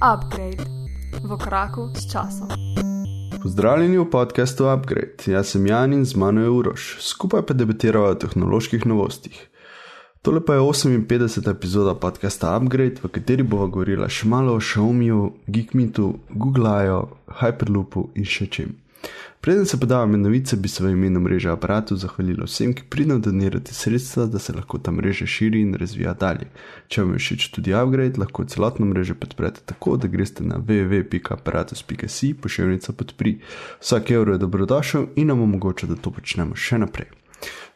Upgrade v koraku s časom. Pozdravljeni v podkastu Upgrade. Jaz sem Jan in z mano je Uroš, skupaj pa debatiramo o tehnoloških novostih. Tole pa je 58. epizoda podcasta Upgrade, v kateri bova govorila še malo o Xiaomiju, Geekmitu, Googleju, Hyperloopu in še čem. Preden se podajam med novice, bi se v imenu mreže aparatu zahvalila vsem, ki pridno donirate sredstva, da se lahko ta mreža širi in razvija dalje. Če vam je všeč tudi upgrade, lahko celotno mrežo podprete tako, da greste na www.aparatus.si pošiljnica podpri. Vsak evro je dobrodošel in nam omogoča, da to počnemo še naprej.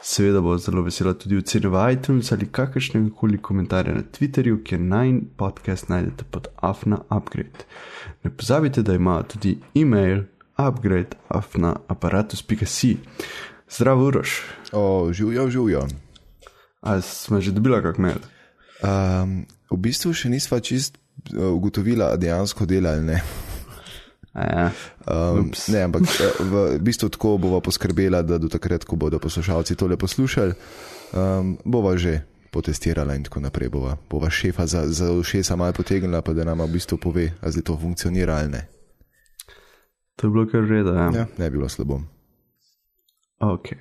Seveda bo zelo vesela tudi ocena v iTunes ali kakršne koli komentarje na Twitterju, kjer naj podcast najdete pod afna upgrade. Ne pozabite, da ima tudi e-mail upgrade na aparatus.si. Zdravo, Uroš. Živijo, živijo. Ali smo že dobili kak mail? Um, v bistvu še nisva čist uh, ugotovila, da dejansko dela ali ne. Ja. Um, ne, ampak uh, v bistvu tako bova poskrbela, da do takrat, ko bodo poslušalci tole poslušali, um, bova že potestirala in tako naprej. Bova, bova šefa za, za ušesa malo potegnila, pa da nam v bistvu pove, ali to funkcionira ali ne. To je bilo kar reda. Ja. Ja, ne bi bilo slabo. Ok.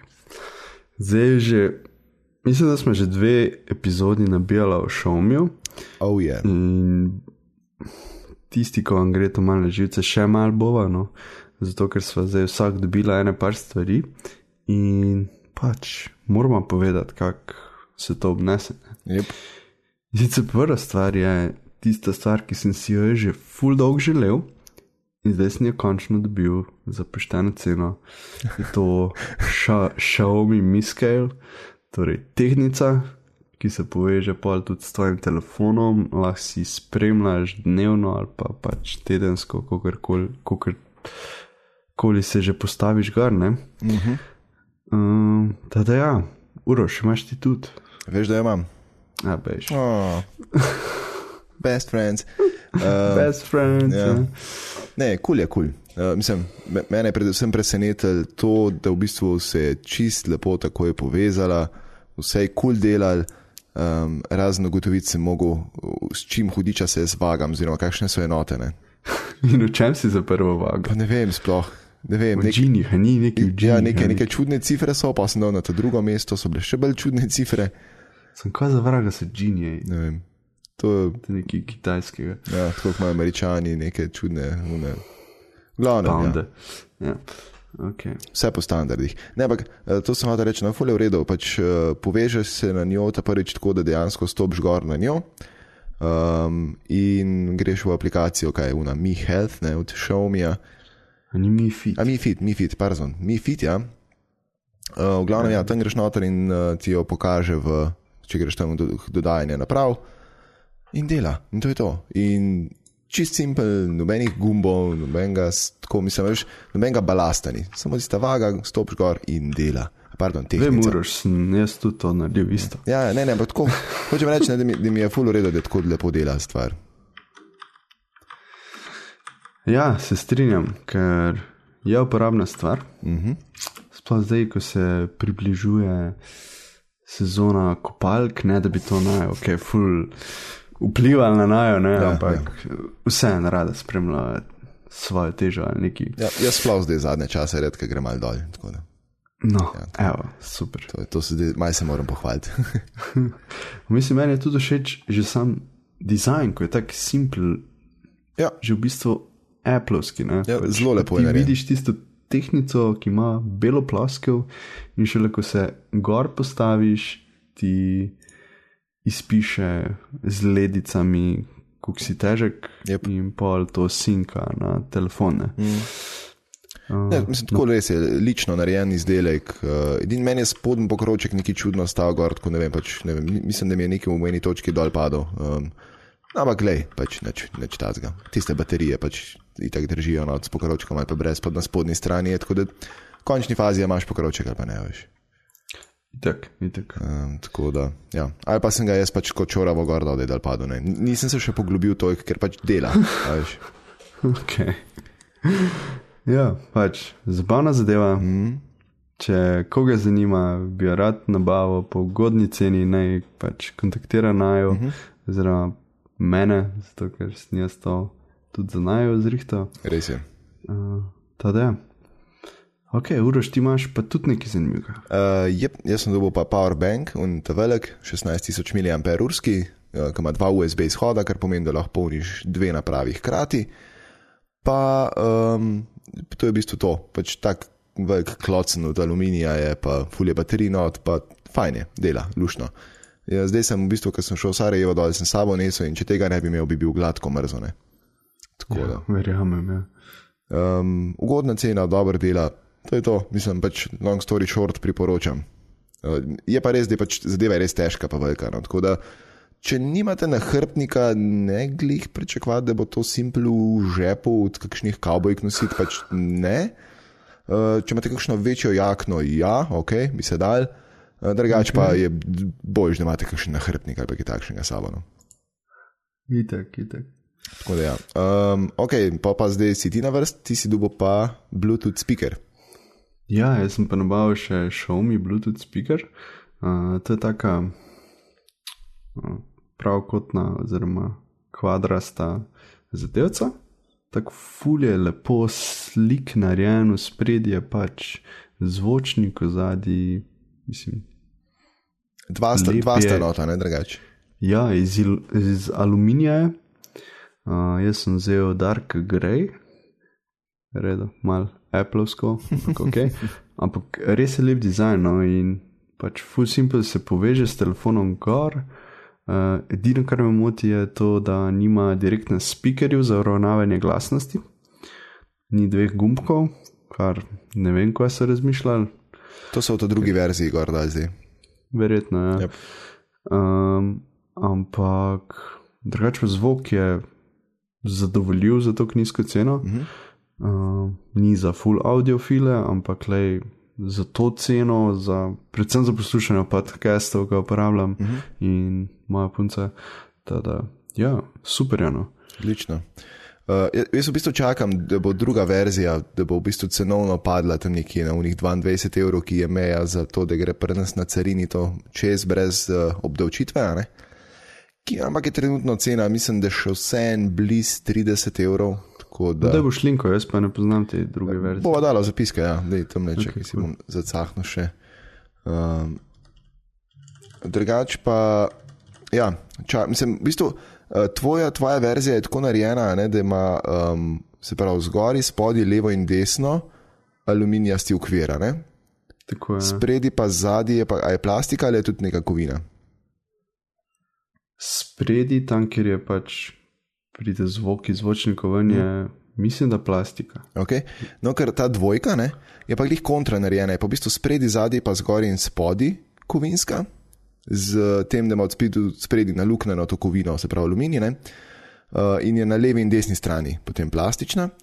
Zdaj že, mislim, da smo že dve epizodi nabijali o Šomiju. Oh, yeah. In tisti, ko vam gre to malo živce, še malo bova, no? zato ker smo zdaj vsak dobila ene par stvari in pač moramo povedati, kako se to obnese. Yep. Sicer prva stvar je tista stvar, ki sem si jo že full dog želel. In zdaj sem jo končno dobil za pošteno ceno. Je to ša, Xiaomi Mi Scale, torej tehnika, ki se poveže pa tudi s tvojim telefonom, lahko si spremljaš dnevno ali pa pač tedensko, kako koli se že postaviš gor. Uh -huh. um, da, ja, uro še imaš ti tudi. Veš, da imam. Ja, bež. Oh. Best friends. Uh, Best friends. ja. Ja. Ne, kul cool je kul. Cool. Uh, mislim, me- mene je predvsem presenetilo to, da v bistvu se je čist lepo tako je povezala, vse je kul cool delal, um, razen ugotoviti sem mogel, s čim hudiča se zvagam, oziroma kakšne so enotene. In v čem si za prvo vago? Pa ne vem sploh. Ne vem, nek, džinih, ni neki v džinih. ja, neke, neke čudne cifre so, pa sem dal na to drugo mesto, so bile še bolj čudne cifre. Sem kaj za vraga so džinije, Ne vem. To, je nekaj kitajskega. ja, tako kot imajo američani, neke čudne, une. Glavno, ja. Pounde. Ja. Okay. vse po standardih. Ne, ampak eh, to sem hotel reči, na fulje v redu. Pač, uh, povežeš se na njo, ta prvič tako, da dejansko stopiš gor na njo. Um, in greš v aplikacijo, kaj je una Mi Health, ne od Xiaomija. Ni mi fit. A Mi Fit, Mi Fit, pardon, Mi Fit, ja. Uh, v glavnem, ja, tam greš noter in uh, ti jo pokaže, v, če greš tam do, dodajanje naprav in dela. In to je to. In čist simpel, nobenih gumbov, nobenega, tako mislim, veš, nobenega balasta ni. Samo tista vaga, stopiš gor in dela. Pardon, Vem, moraš, jaz tudi to naredil isto. Ja, ne, ne, ampak tako. Hočem reči, ne, da, mi, da mi je full uredu, da tako lepo dela stvar. Ja, se strinjam, ker je uporabna stvar. Uh -huh. Sploh zdaj, ko se približuje sezona kopalk, ne da bi to naj, ok, full vplivalo na najo, ne, Ja, ampak ja. vseeno rada spremlja svojo težo ali neki. ja, jaz sploh zdaj zadnje čase redko grem mal dol. No, ja, evo, super. To, to se zdaj, maj se moram pohvaliti. Mislim, meni je tudi všeč že sam dizajn, ko je tako simpel, ja, že v bistvu Appleovski. ne. Ja, Pač zelo lepo je vidiš tisto tehnico, ki ima belo ploskev, in šele ko se gor postaviš, ti izpiše z ledicami, kako si težek, Jep. in pol to sinka na telefone. Mm. ne, mislim, tako res je, lično narejen izdelek. Uh, edin meni je spodnji pokrovček neki čudno stal gor, tako ne vem, pač, ne vem, mislim, da mi je nekaj v eni točki dol padel. Um, ampak glej, pač neč, neč tazga. Tiste baterije pač itak držijo no, s pokrovčkom ali pa brez pod na spodnji strani. Je, tako da v končni fazi ja imaš pokrovček ali pa ne veš. Itak, itak. Um, tako da, ja. Ali pa sem ga jaz pač kot čoravo gor dal, da je dal padel. ne. Nisem se še poglobil to, ker pač dela. Okay. Ja, pač zabavna zadeva. Mm. če koga zanima, bi jo rad nabavil po ugodni ceni, naj pač kontaktira najo, uh -huh. oziroma mene, zato ker sem jaz to tudi za najo zrihtal. Res je. Uh, Tako da. Ok, uroš ti imaš pa tudi nekaj zanimivega. Uh, yep, jaz sem dobil pa powerbank in ta velik, 16.000 mAh, uh, ki ima dva USB izhoda, kar pomeni, da lahko polniš dve napravi hkrati. Pa um, to je v bistvu to, pač tak velik klocen od aluminija je, pa fulje baterij, pa fajn je, dela, lušno. Ja, zdaj sem v bistvu, ker sem šel v Sarajevo, dol sem sabo nesel in če tega ne bi imel, bi bil gladko mrzone. Tako Ja, da. verjamem. Ja. Um, ugodna cena, dobro dela, to je to, mislim, pač long story short priporočam. Uh, je pa res, da je pač zadeva je res težka, pa velika. No? Tako da, če nimate nahrbtnika, ne glih pričakovati, da bo to simpel v žepu od kakšnih kavbojk nositi, pač ne. Uh, če imate kakšno večjo jakno, ja, ok, bi se dal. Uh, drugač pa je bolj, da imate kakšen nahrbtnik ali kaj takšnega sabo. No? Itek, itek. Tako da ja. Um, ok, pa pa zdaj si ti na vrsti, ti si dubo pa Bluetooth speaker. Ja, jaz sem pa nabavil še Xiaomi Bluetooth speaker. Uh, to je taka uh, pravokotna oziroma kvadrasta zadevca. Tako fulje lepo slik narejen, spredje pač zvočnik v zadnji, mislim. Dva sta, dva sta nota, ne drugače. Ja, iz, il- iz aluminija je. Uh, jaz sem vzel Dark Grey, redo, mal Appleovsko, ampak ok. Ampak res je lep dizajn, no in pač full simple se poveže s telefonom gor. Uh, edino, kar me moti, je to, da nima direktne speakerjev za uravnavanje glasnosti, ni dveh gumbkov, kar ne vem, kaj so razmišljali. To so v tej drugi verziji, gor da zdaj. Verjetno je. Yep. Um, ampak drugače pa zvok je zadovoljiv za to nizko ceno. Uh -huh. Um, ni za full audiofile, ampak le za to ceno, za, predvsem za poslušanje podcastov, ga uporabljam uh -huh. in moja punca. Tada, ja, super je. No. Odlično. Uh, ja- jaz v bistvu čakam, da bo druga verzija, da bo v bistvu cenovno padla tam nekje na unih 22 evrov, ki je meja za to, da gre pri nas na carini to čez brez uh, obdavčitve. ne? Ki, ampak je trenutno cena, mislim, da še vse en bliz 30 evrov. Tako Da, Da boš linko, jaz pa ne poznam te druge verzije. Bova dala zapiske, ja, da je tam neče, ki si bom zacahnil še. Um, drugač pa, ja, ča, mislim, v bistvu, uh, tvoja, tvoja verzija je tako narejena, ne, da ima, um, se pravi, zgori, spodaj, levo in desno, aluminijasti ukvir, spredi pa zadnji je, pa, je plastika ali je tudi neka kovina. Spredi, tam, kjer je pač pride zvok iz zvočnikov ven, je mislim, da plastika. Okay? No, ker ta dvojka ne, je pa glih kontra narejena, je pa v bistvu spredi, zadnji pa zgori in spodi kovinska, z tem, da ima od spredi naluknjeno to kovino, se pravi aluminij, ne, uh, in je na levi in desni strani potem plastična. Okay,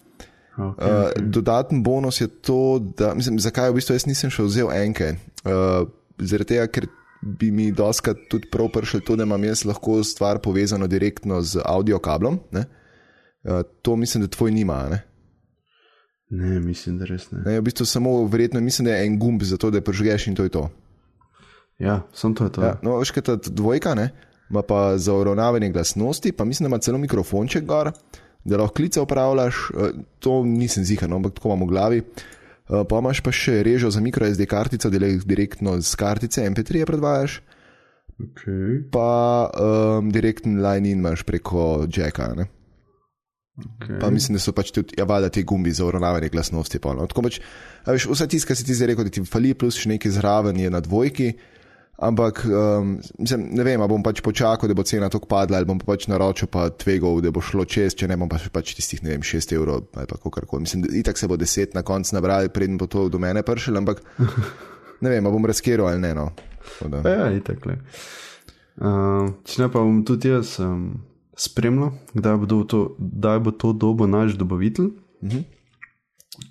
Uh, dodaten bonus je to, da, mislim, zakaj v bistvu jaz nisem še vzel enke. Uh, zaradi tega, ker bi mi doskrat tudi prav prišlo to, da imam jaz lahko stvar povezano direktno z audio kablom. Ne? Uh, to mislim, da tvoj nima. Ne? Ne, mislim, da res ne. Ne, v bistvu samo verjetno mislim, da je en gumb za to, da prižgeš in to je to. Ja, sem to to. Ja, no, veš, kaj ta dvojka, ne? ima pa za uravnavanje glasnosti, pa mislim, da ima celo mikrofonček gor, da lahko klice upravljaš. eh, To nisem zihar, no, ampak tako imam v glavi. Eh, Pa imaš pa še režo za microSD kartico, le direktno z kartice MP3 predvajaš, Okay. pa um, direktni line in imaš preko jacka. Ne? Okay. Pa mislim, da so pač tudi ja, valjda ti gumbi za uravnavanje glasnosti. Pa, no. Tako pač, veš, vse tisto, kar si ti zdaj rekel, da ti fali, plus še nekaj zraven je na dvojki. Ampak, um, mislim, ne vem, a bom pač počakal, da bo cena tako padla, ali bom pa pač naročil, pa tvegal, da bo šlo čez, če ne bom pa še pač tistih, ne vem, 6 evrov ali kako koli. Mislim, da itak se bo 10 na koncu nabrali, preden bo to do mene prišel, ampak ne vem, a bom razkiral ali ne. No. Da- ja, itak le. Uh, če ne pa bom tudi jaz um, spremljal, kdaj bo, do to, kdaj bo to dobo naš dobavitelj. Uh -huh.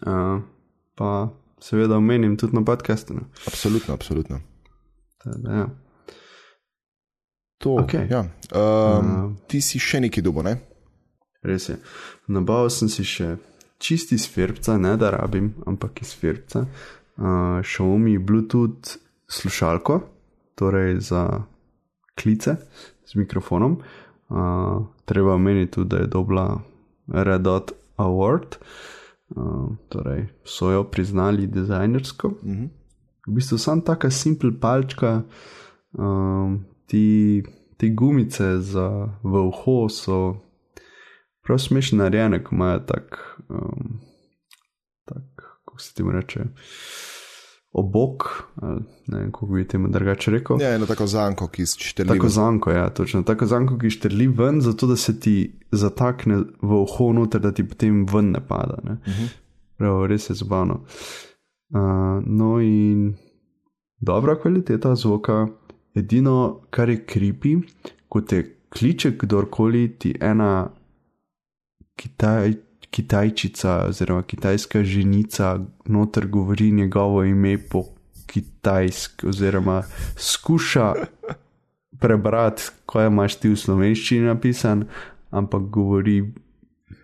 uh, pa seveda omenim tudi na podkastu. no. Absolutno, absolutno. Da, Ja. To, Okej. ja. um, ti si še neki dubo, ne? Res je. Nabavil sem si še čisti firca, ne da rabim, ampak iz firca. uh, Xiaomi Bluetooth slušalko, torej za klice z mikrofonom. Uh, treba omeniti tudi, da je dobila Red Dot Award, uh, torej so jo priznali dizajnersko. Uh -huh. V bistvu samo taka simpel palčka, um, ti, ti gumice za v uho so prav smešne narejene, ko imajo tak, um, tak, kako se ti reče obok, ne vem, kako bi temu drugače rekel. Ja, eno tako zanko, ki štrli. Tako zanko, ja, točno. Tako zanko, ki štrli ven, zato da se ti zatakne v uho noter, da ti potem ven ne pada. Ne? Uh -huh. Prav, res je zabavno. Uh, no in dobra kvaliteta zvoka, edino, kar je kripi, ko te kliče kdorkoli, ti ena Kitaj, kitajčica oziroma kitajska ženica noter govori njegovo ime po kitajski, oziroma skuša prebrati, kaj imaš ti v slovenščini napisan, ampak govori.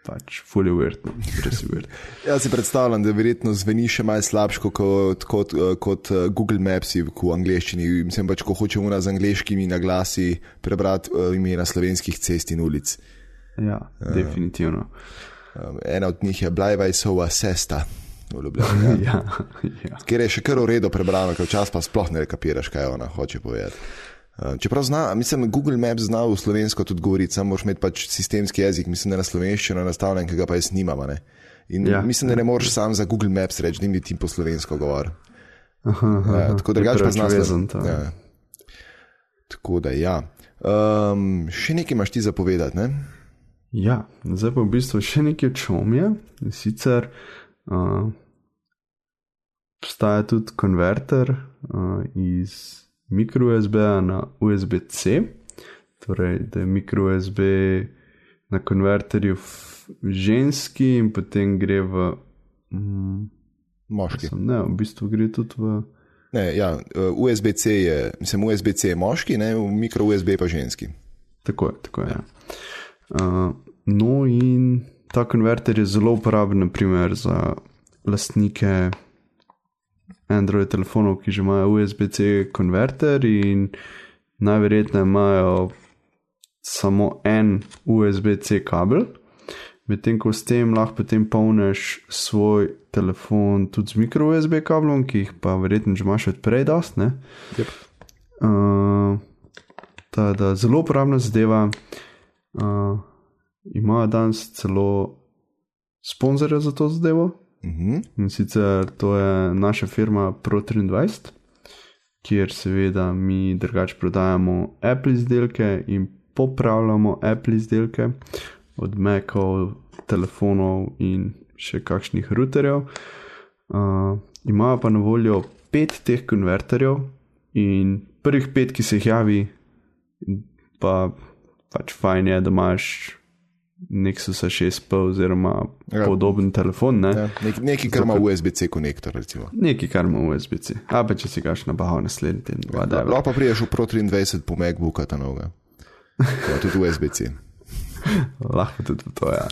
Pač, fully weird, no, res weird. Jaz si predstavljam, da verjetno zveni še malo slabše kot, kot, kot uh, Google Maps v angleščini. Mislim pač, ko hočemo z angliškimi naglasi prebrati uh, imena slovenskih cest in ulic. Ja, uh, definitivno. Um, ena od njih je Blajvajsova sesta. Ja. ja, ja. Ker je še kar v redu prebrano, ker včasih pa sploh ne kapiraš, kaj ona hoče povedati. Um, čeprav zna, mislim, Google Maps zna v slovensko tudi govoriti, samo moraš imeti pač sistemski jezik, mislim, da na slovenščino nastavljen, ki ga pa jaz nimam. Ne? In ja, mislim, da ne moreš sam za Google Maps reči, da mi ti po slovensko govori. Ja, tako drugače pa znaš. Ja. Tako da ja. Um, še nekaj imaš ti zapovedati, ne? Ja, zdaj pa v bistvu še nekaj čomje. Sicer uh, obstaja tudi konverter uh, iz micro-USB na USB-C, torej da je micro-USB na konverterju ženski in potem gre v mm, moški. Sem, ne, v bistvu gre tudi v. Ne, ja, USB-C je, mislim, USB-C je moški, ne, micro-USB pa ženski. Tako je, tako je. Ja. Uh, no, in ta konverter je zelo uporaben, naprimer, za lastnike Android telefonov, ki že imajo USB-C konverter in najverjetneje imajo samo en USB-C kabel. Medtem ko s tem lahko potem polniš svoj telefon tudi z mikro USB kablom, ki jih pa verjetno že imaš odprej, dost. Yep. Uh, da, zelo uporabna zadeva. Uh, imajo danes celo sponzorja za to zadevo. Uh mhm. -huh. In sicer to je naša firma Pro23, kjer seveda mi drugače prodajamo Apple izdelke in popravljamo Apple izdelke od Macov, telefonov in še kakšnih routerjev. Uh, imajo pa na voljo pet teh konverterjev in prvih pet, ki se jih javi, pa pač fajn je, da imaš Nexus 6P oziroma ja. podoben telefon. Ne? Ja, nek, nekaj, kar ima USB-C konektor. Recimo. Nekaj, kar ima USB-C. A pa če si gaš nabaval naslednji teden. Ja, Lahko pa priješ v Pro 23 po MacBooku ta noga. Ja, tudi USB-C. Lahko tudi to, ja.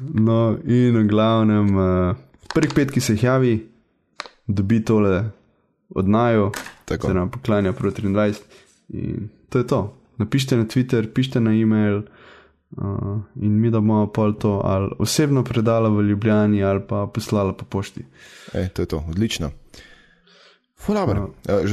No, in v glavnem, uh, prvih pet, ki se jih javi, dobi tole od Naju, tako da poklanja Pro 23. In to je to. Napišite na Twitter, pišite na e-mail. Uh, in mi da bomo pol to ali osebno predala v Ljubljani ali pa poslala po pošti. E, to je to, odlično. Uh,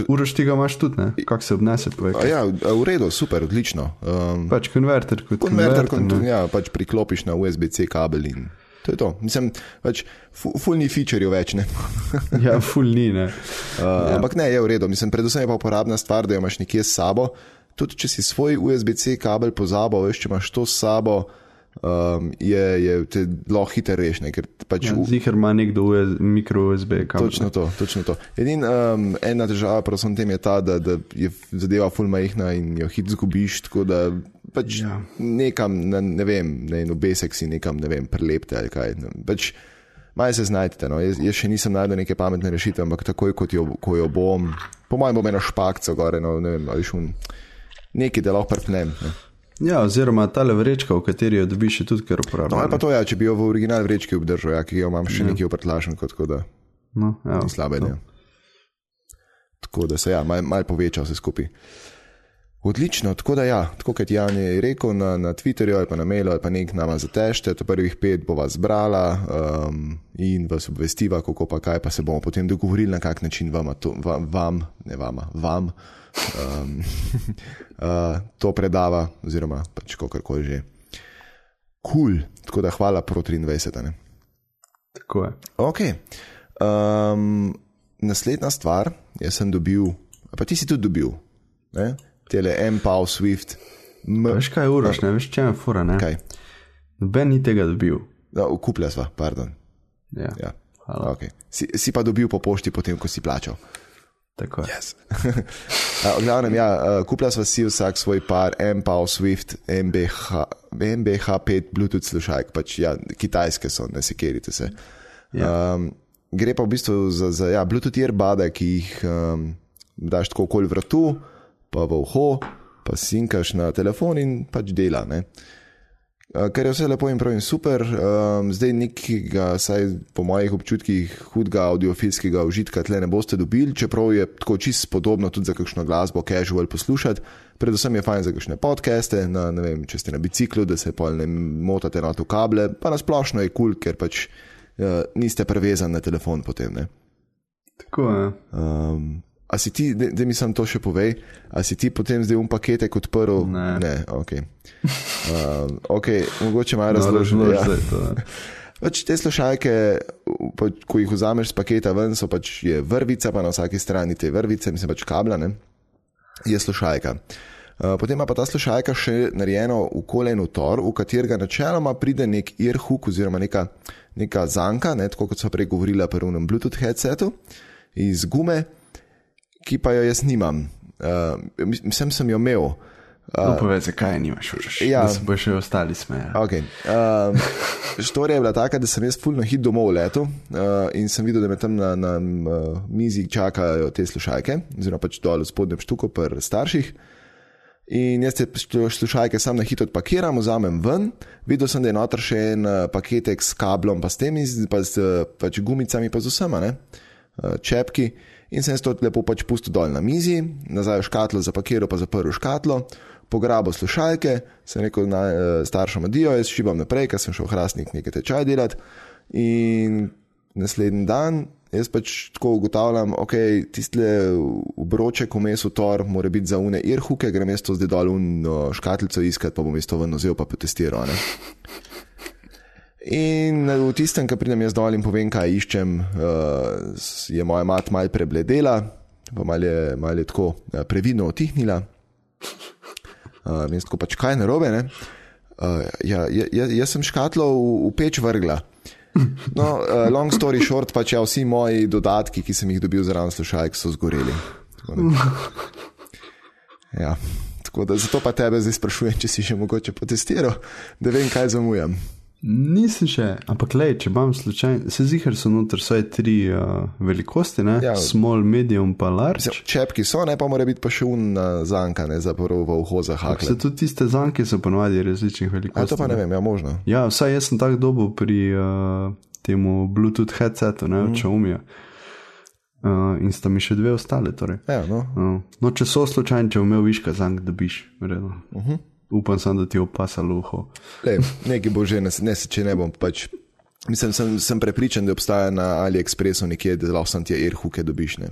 Uroš tega imaš tudi, kako se obnese. Ja, v redu, super, odlično. Um, pač konverter kot konverter. konverter ja, pač priklopiš na USB-C kabel in to je to. Mislim, pač fulni feature več ne. ja, fulni ne. Uh, ja. Ampak ne, je v redu. Mislim, predvsem je pa uporabna stvar, da jo imaš nekje s sabo tudi če si svoj USB-C kabel pozabil, veš, če imaš to s sabo, um, je, je te lahko hitro rešne. Pač ja, Zihar ima nekdo mikro USB kabel. Točno to, točno to. Edin, um, ena težava prosim tem je ta, da, da je zadeva full majhna in jo hit zgubiš, tako da pač ja. nekam, ne, ne vem, ne, no besek si nekam, ne vem, prelepte ali kaj. Pač, Maj se znajdete, no. jaz, jaz še nisem najdel neke pametne rešitve, ampak takoj, ko jo, jo bom, po mojem, bom eno špakco gore, no, ne vem, ali šum nekaj, da lahko prpnem. Ne. Ja, oziroma ta vrečka, v kateri jo dobiš, je tudi kar uporabna. No, ali pa to, ja, če bi jo v originalni vrečki obdržal, ja, ki jo imam še ja. nekaj uprtlažen. No, evo, Ni slaba to. ideja. Tako da se ja, malo mal poveča vse skupaj. Odlično, tako da ja, tako kot Jan je rekel na, na Twitterju ali pa na mailu ali pa nek nama zatešte, to prvih pet bo vas zbrala um, in vas obvestiva, kako pa kaj, pa se bomo potem dogovorili, na kak način vama to, va, vam, ne vama, vam um, uh, to predava, oziroma pač kakorkoli že. Kul, cool. tako da hvala pro 23. Ne? Tako je. Ok. Um, naslednja stvar, jaz sem dobil, pa ti si tudi dobil, ne? tele MPAW Swift. M Veš kaj, Uroš, ne veš, če je fura, ne? kaj? Noben ni tega dobil. No, kuplja sva, pardon. Ja, Ja. Hvala. Okay. Si, si pa dobil po pošti, potem ko si plačal. Tako. Yes. v glavnem, ja, uh, kupila sva si vsak svoj par MPAW Swift MBH, MBH5 Bluetooth slušalk, pač ja, kitajske so, ne sekerite se. Ja. Um, gre pa v bistvu za, za ja, Bluetooth earbade, ki jih um, daš tako okoli vratu, pa v uho, pa sinkaš na telefon in pač dela. Ne? Uh, Ker je vse lepo in prav in super, um, zdaj nekega, saj po mojih občutkih, hudega audiofilskega užitka tle ne boste dobili, čeprav je tako čisto podobno tudi za kakšno glasbo, casual poslušati. Predvsem je fajn za kakšne podcaste, na, vem, če ste na biciklu, da se pa ne motate na to kable, pa nasplošno je kul, cool, ker pač uh, niste prevezani na telefon potem. Ne? Tako je. Um, a si ti, da mi sam to še povej, a si ti potem zdaj um paketek odprl? Ne. ne ok. Um, ok, mogoče malo No, razložim. razloži ja. to. Pač te slušalke, pa, ko jih vzameš z paketa ven, so pač je vrvica, pa na vsaki strani te vrvice, mislim pač kabla, ne? je slušalka. Uh, potem ima pa ta slušalka še narejeno v kolen utor, v katerega načeloma pride nek earhook oziroma neka, neka zanka, ne, tako kot so prej govorila pri unem Bluetooth headsetu, iz gume, ki pa jo jaz nimam. Uh, mislim, sem jo imel. No, povej, zakaj nimaš, Uroš? ja. Da se bo še ostali smejali. Okay. Um, Štorija je bila taka, da sem jaz fulno hit domov letel uh, in sem videl, da me tam na, na uh, mizi čakajo te slušalke, oziroma pač dol v spodnjem štuku pri starših. In jaz te slušalke sam na hitro odpakiram, vzamem ven, videl sem, da je noter še en uh, paketek s kablom, pa s temi, z- pa uh, pač gumicami, pa z vsema, ne? Uh, čepki. In sem to lepo pač pustil dol na mizi, nazaj v škatlo, zapakiral pa zaprl škatlo, pograbo slušalke, sem rekel na, uh, staršem adijo, jaz šibam naprej, ker sem šel v hrastnik nekaj tečaj delati. In naslednji dan jaz pač tako ugotavljam, ok, tiste obroče, ko mes v tor, mora biti za une irhuke, grem jaz to zdaj dol v škatlico iskat, pa bom jaz to ven vzel pa potestiral. Ne. In v tistem, ki pridem jaz dol in povem, kaj iščem, uh, je moja mat mal prebledela, pa mal je, mal je tako uh, previdno otihnila. Jaz tako pač kaj narobe, ne? Ja, ja, ja, jaz sem škatlo v, v peč vrgla. No, long story short, pač ja, vsi moji dodatki, ki sem jih dobil zraven slušalk, so zgoreli. Tako da- Ja, tako da zato pa tebe zdaj sprašujem, če si še mogoče potestiral, da vem, kaj zamujam. Nisem še, ampak le, če imam slučajno, se zihar so noter vsaj tri uh, velikosti, ne? Ja. Small, medium, pa large. Mislim, Čepki so, ne pa mora biti pa še unna zanka, ne za prvo v uho za Se hakle. tudi tiste zanke so ponovadi različnih A velikosti. to pa ne vem, ja, možno. Ja, vsaj jaz sem tako dobil pri uh, temu Bluetooth headsetu, ne, mm. Xiaomi. Uh, in sta mi še dve ostale. Torej. Ja, no. Uh, no, če so slučajno, če umel viška zank, dobiš. Uh Mhm. -huh. Upam sem, da ti je opasalo uho. Le, nekaj bo že, ne, ne se če ne bom pač. Mislim, sem, sem prepričan, da obstaja na AliExpressu nekje, da lahko sam ti earhuke dobiš, ne.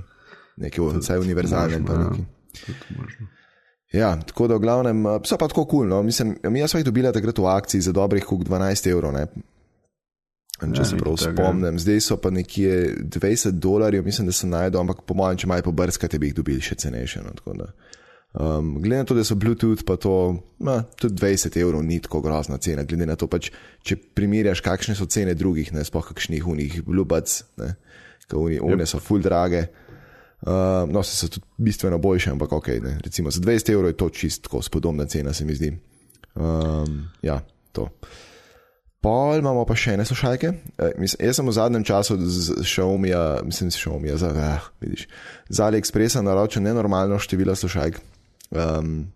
Nekaj vsaj univerzalne. ja. Ja, tako da v glavnem, eh, so pa tako kul. Cool, no. Mislim, mi smo jih dobili takrat v akciji za dobrih kuk 12 evrov. Ne. Če Ja, se prav nekaj takega. spomnim, zdaj so pa nekje 20 dolarjev, mislim, da sem najdel, ampak po mojem, če malo pobrskate, bi jih dobili še cenejše. No, tako da. Um, glede na to, da so Bluetooth, pa to, no, tudi 20 evrov ni tako grozna cena, glede na to, pač, če primerjaš, kakšne so cene drugih, ne sploh kakšnih unih Bluebuds, ne, ker uni, une so full drage. Uh, no, se so tudi bistveno boljše, ampak ok, ne. recimo za 20 evrov je to čistko spodobna cena, se mi zdi. Um, ja, to. Pol imamo pa še ene slušalke. Eh, mis- Jaz sem v zadnjem času z Xiaomija, mislim, z Xiaomija, za, eh, vidiš, z AliExpressa naročil nenormalno število slušalk. Um,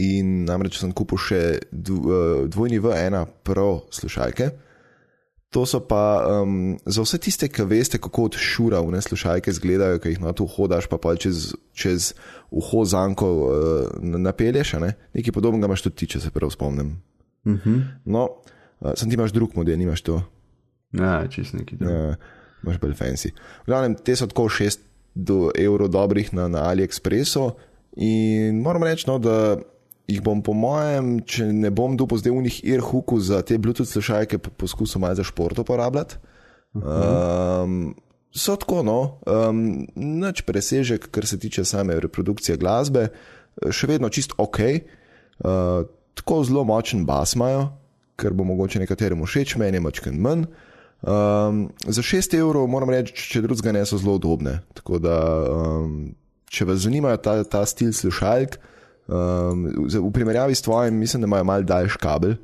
in namreč sem kupil še eh, dvojni V1 Pro slušalke, To so pa um, za vse tiste, ki veste, kako od šura v ne slušalke izgledajo, ki jih na to hodaš, pa pa čez, čez uho zanko uh, napelješ. Ne? Nekaj podobnega imaš tudi ti, če se prav spomnim. Uh -huh. No, uh, sem ti imaš drug model, nimaš to. Ja, čist neki drug. Uh, imaš bolj fancy. V glavnem, te so tako 6 do evrov dobrih na, na AliExpressu in moram reči, no, da jih bom, po mojem, če ne bom dobil zdaj v njih earhooku za te Bluetooth slušalke, poskusil malo za šport uporabljati. Um, so tako, no, um, nič presežek, kar se tiče same reprodukcije glasbe, še vedno čist ok, uh, tako zelo močen bas imajo, ker bo mogoče nekateremu všeč, meni je mačken manj. Um, za 6 evrov moram reči, če drugega ne so zelo udobne. Tako da, um, če vas zanima ta, ta stil slušalk, um, v primerjavi s tvojim, mislim, da imajo mal daljši kabel.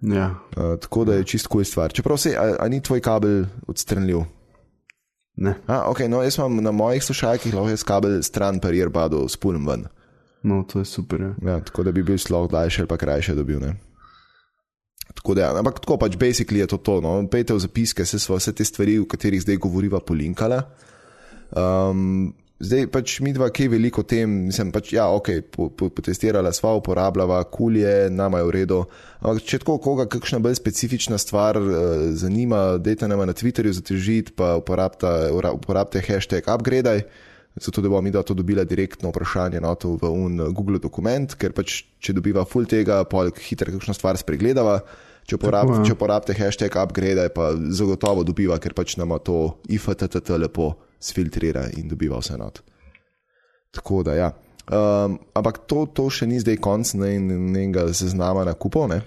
Ja. Uh, tako da je čisto kuj stvar. Čeprav se, a, a ni tvoj kabel odstranljiv? Ne. A, ok, no, jaz imam na mojih slušalkih lahko jaz kabel stran per earbado spulm ven. No, to je super. Ja. Ja, tako da bi bil sloh daljši ali pa krajši dobil. Ne? Tako da, ja, ampak tako pač, basically je to to. No. Pejte v zapiske, se so vse te stvari, o katerih zdaj govoriva, polinkala. Um, zdaj pač mi dva, ki je veliko tem, mislim, pač, ja, ok, po, po, potestirala sva, uporabljava, kulje, nama je v redu. Ampak če tako koga kakšna bolj specifična stvar uh, zanima, dajte nama na Twitterju zatežiti, pa uporabite, uporabite hashtag upgrade. Zato, da bo mi to dobila direktno vprašanje na to v un Google dokument, ker pač, če dobiva full tega, pol hitro kakšno stvar spregledava. Če uporabite hashtag upgrade, pa zagotovo dobiva, ker pač nama to IFTTT lepo sfiltrira in dobiva vse not. Tako da, ja. Um, ampak to, to še ni zdaj konc njenega seznama na kupo, ne?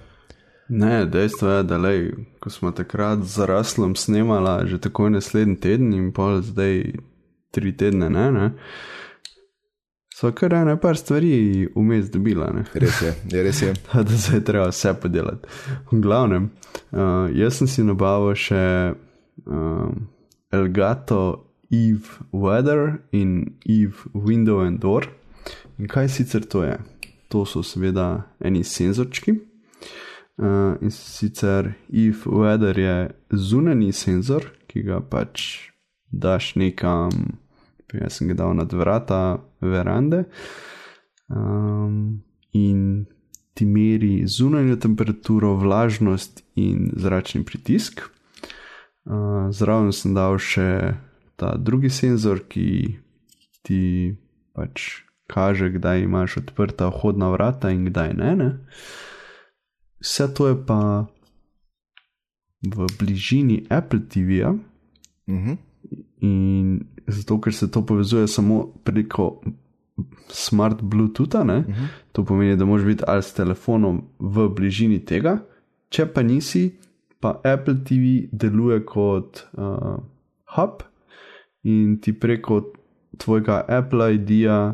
Ne, dejstvo je, da lej, ko smo takrat z Raslom snemala, že takoj naslednji teden in pol zdaj tri tedne, ne, ne. So kar ene par stvari vmes dobila, ne. Res je, je res je. Da se je treba vse podelati. V glavnem, uh, jaz sem si nabavil še um, Elgato Eve Weather in Eve Window and Door. In kaj sicer to je? To so seveda eni senzorčki. Uh, in sicer Eve Weather je zunani senzor, ki ga pač daš nekam, jaz sem ga dal nad vrata verande. Um, in ti meri zunanjo temperaturo, vlažnost in zračni pritisk. Uh, zraven sem dal še ta drugi senzor, ki ti pač kaže, kdaj imaš odprta vhodna vrata in kdaj ne. ne. Vse to je pa v bližini Apple TV-ja. Mhm. In zato, ker se to povezuje samo preko smart Bluetootha, ne, uh -huh. to pomeni, da moraš biti ali s telefonom v bližini tega, če pa nisi, pa Apple TV deluje kot uh, hub in ti preko tvojega Apple ID-ja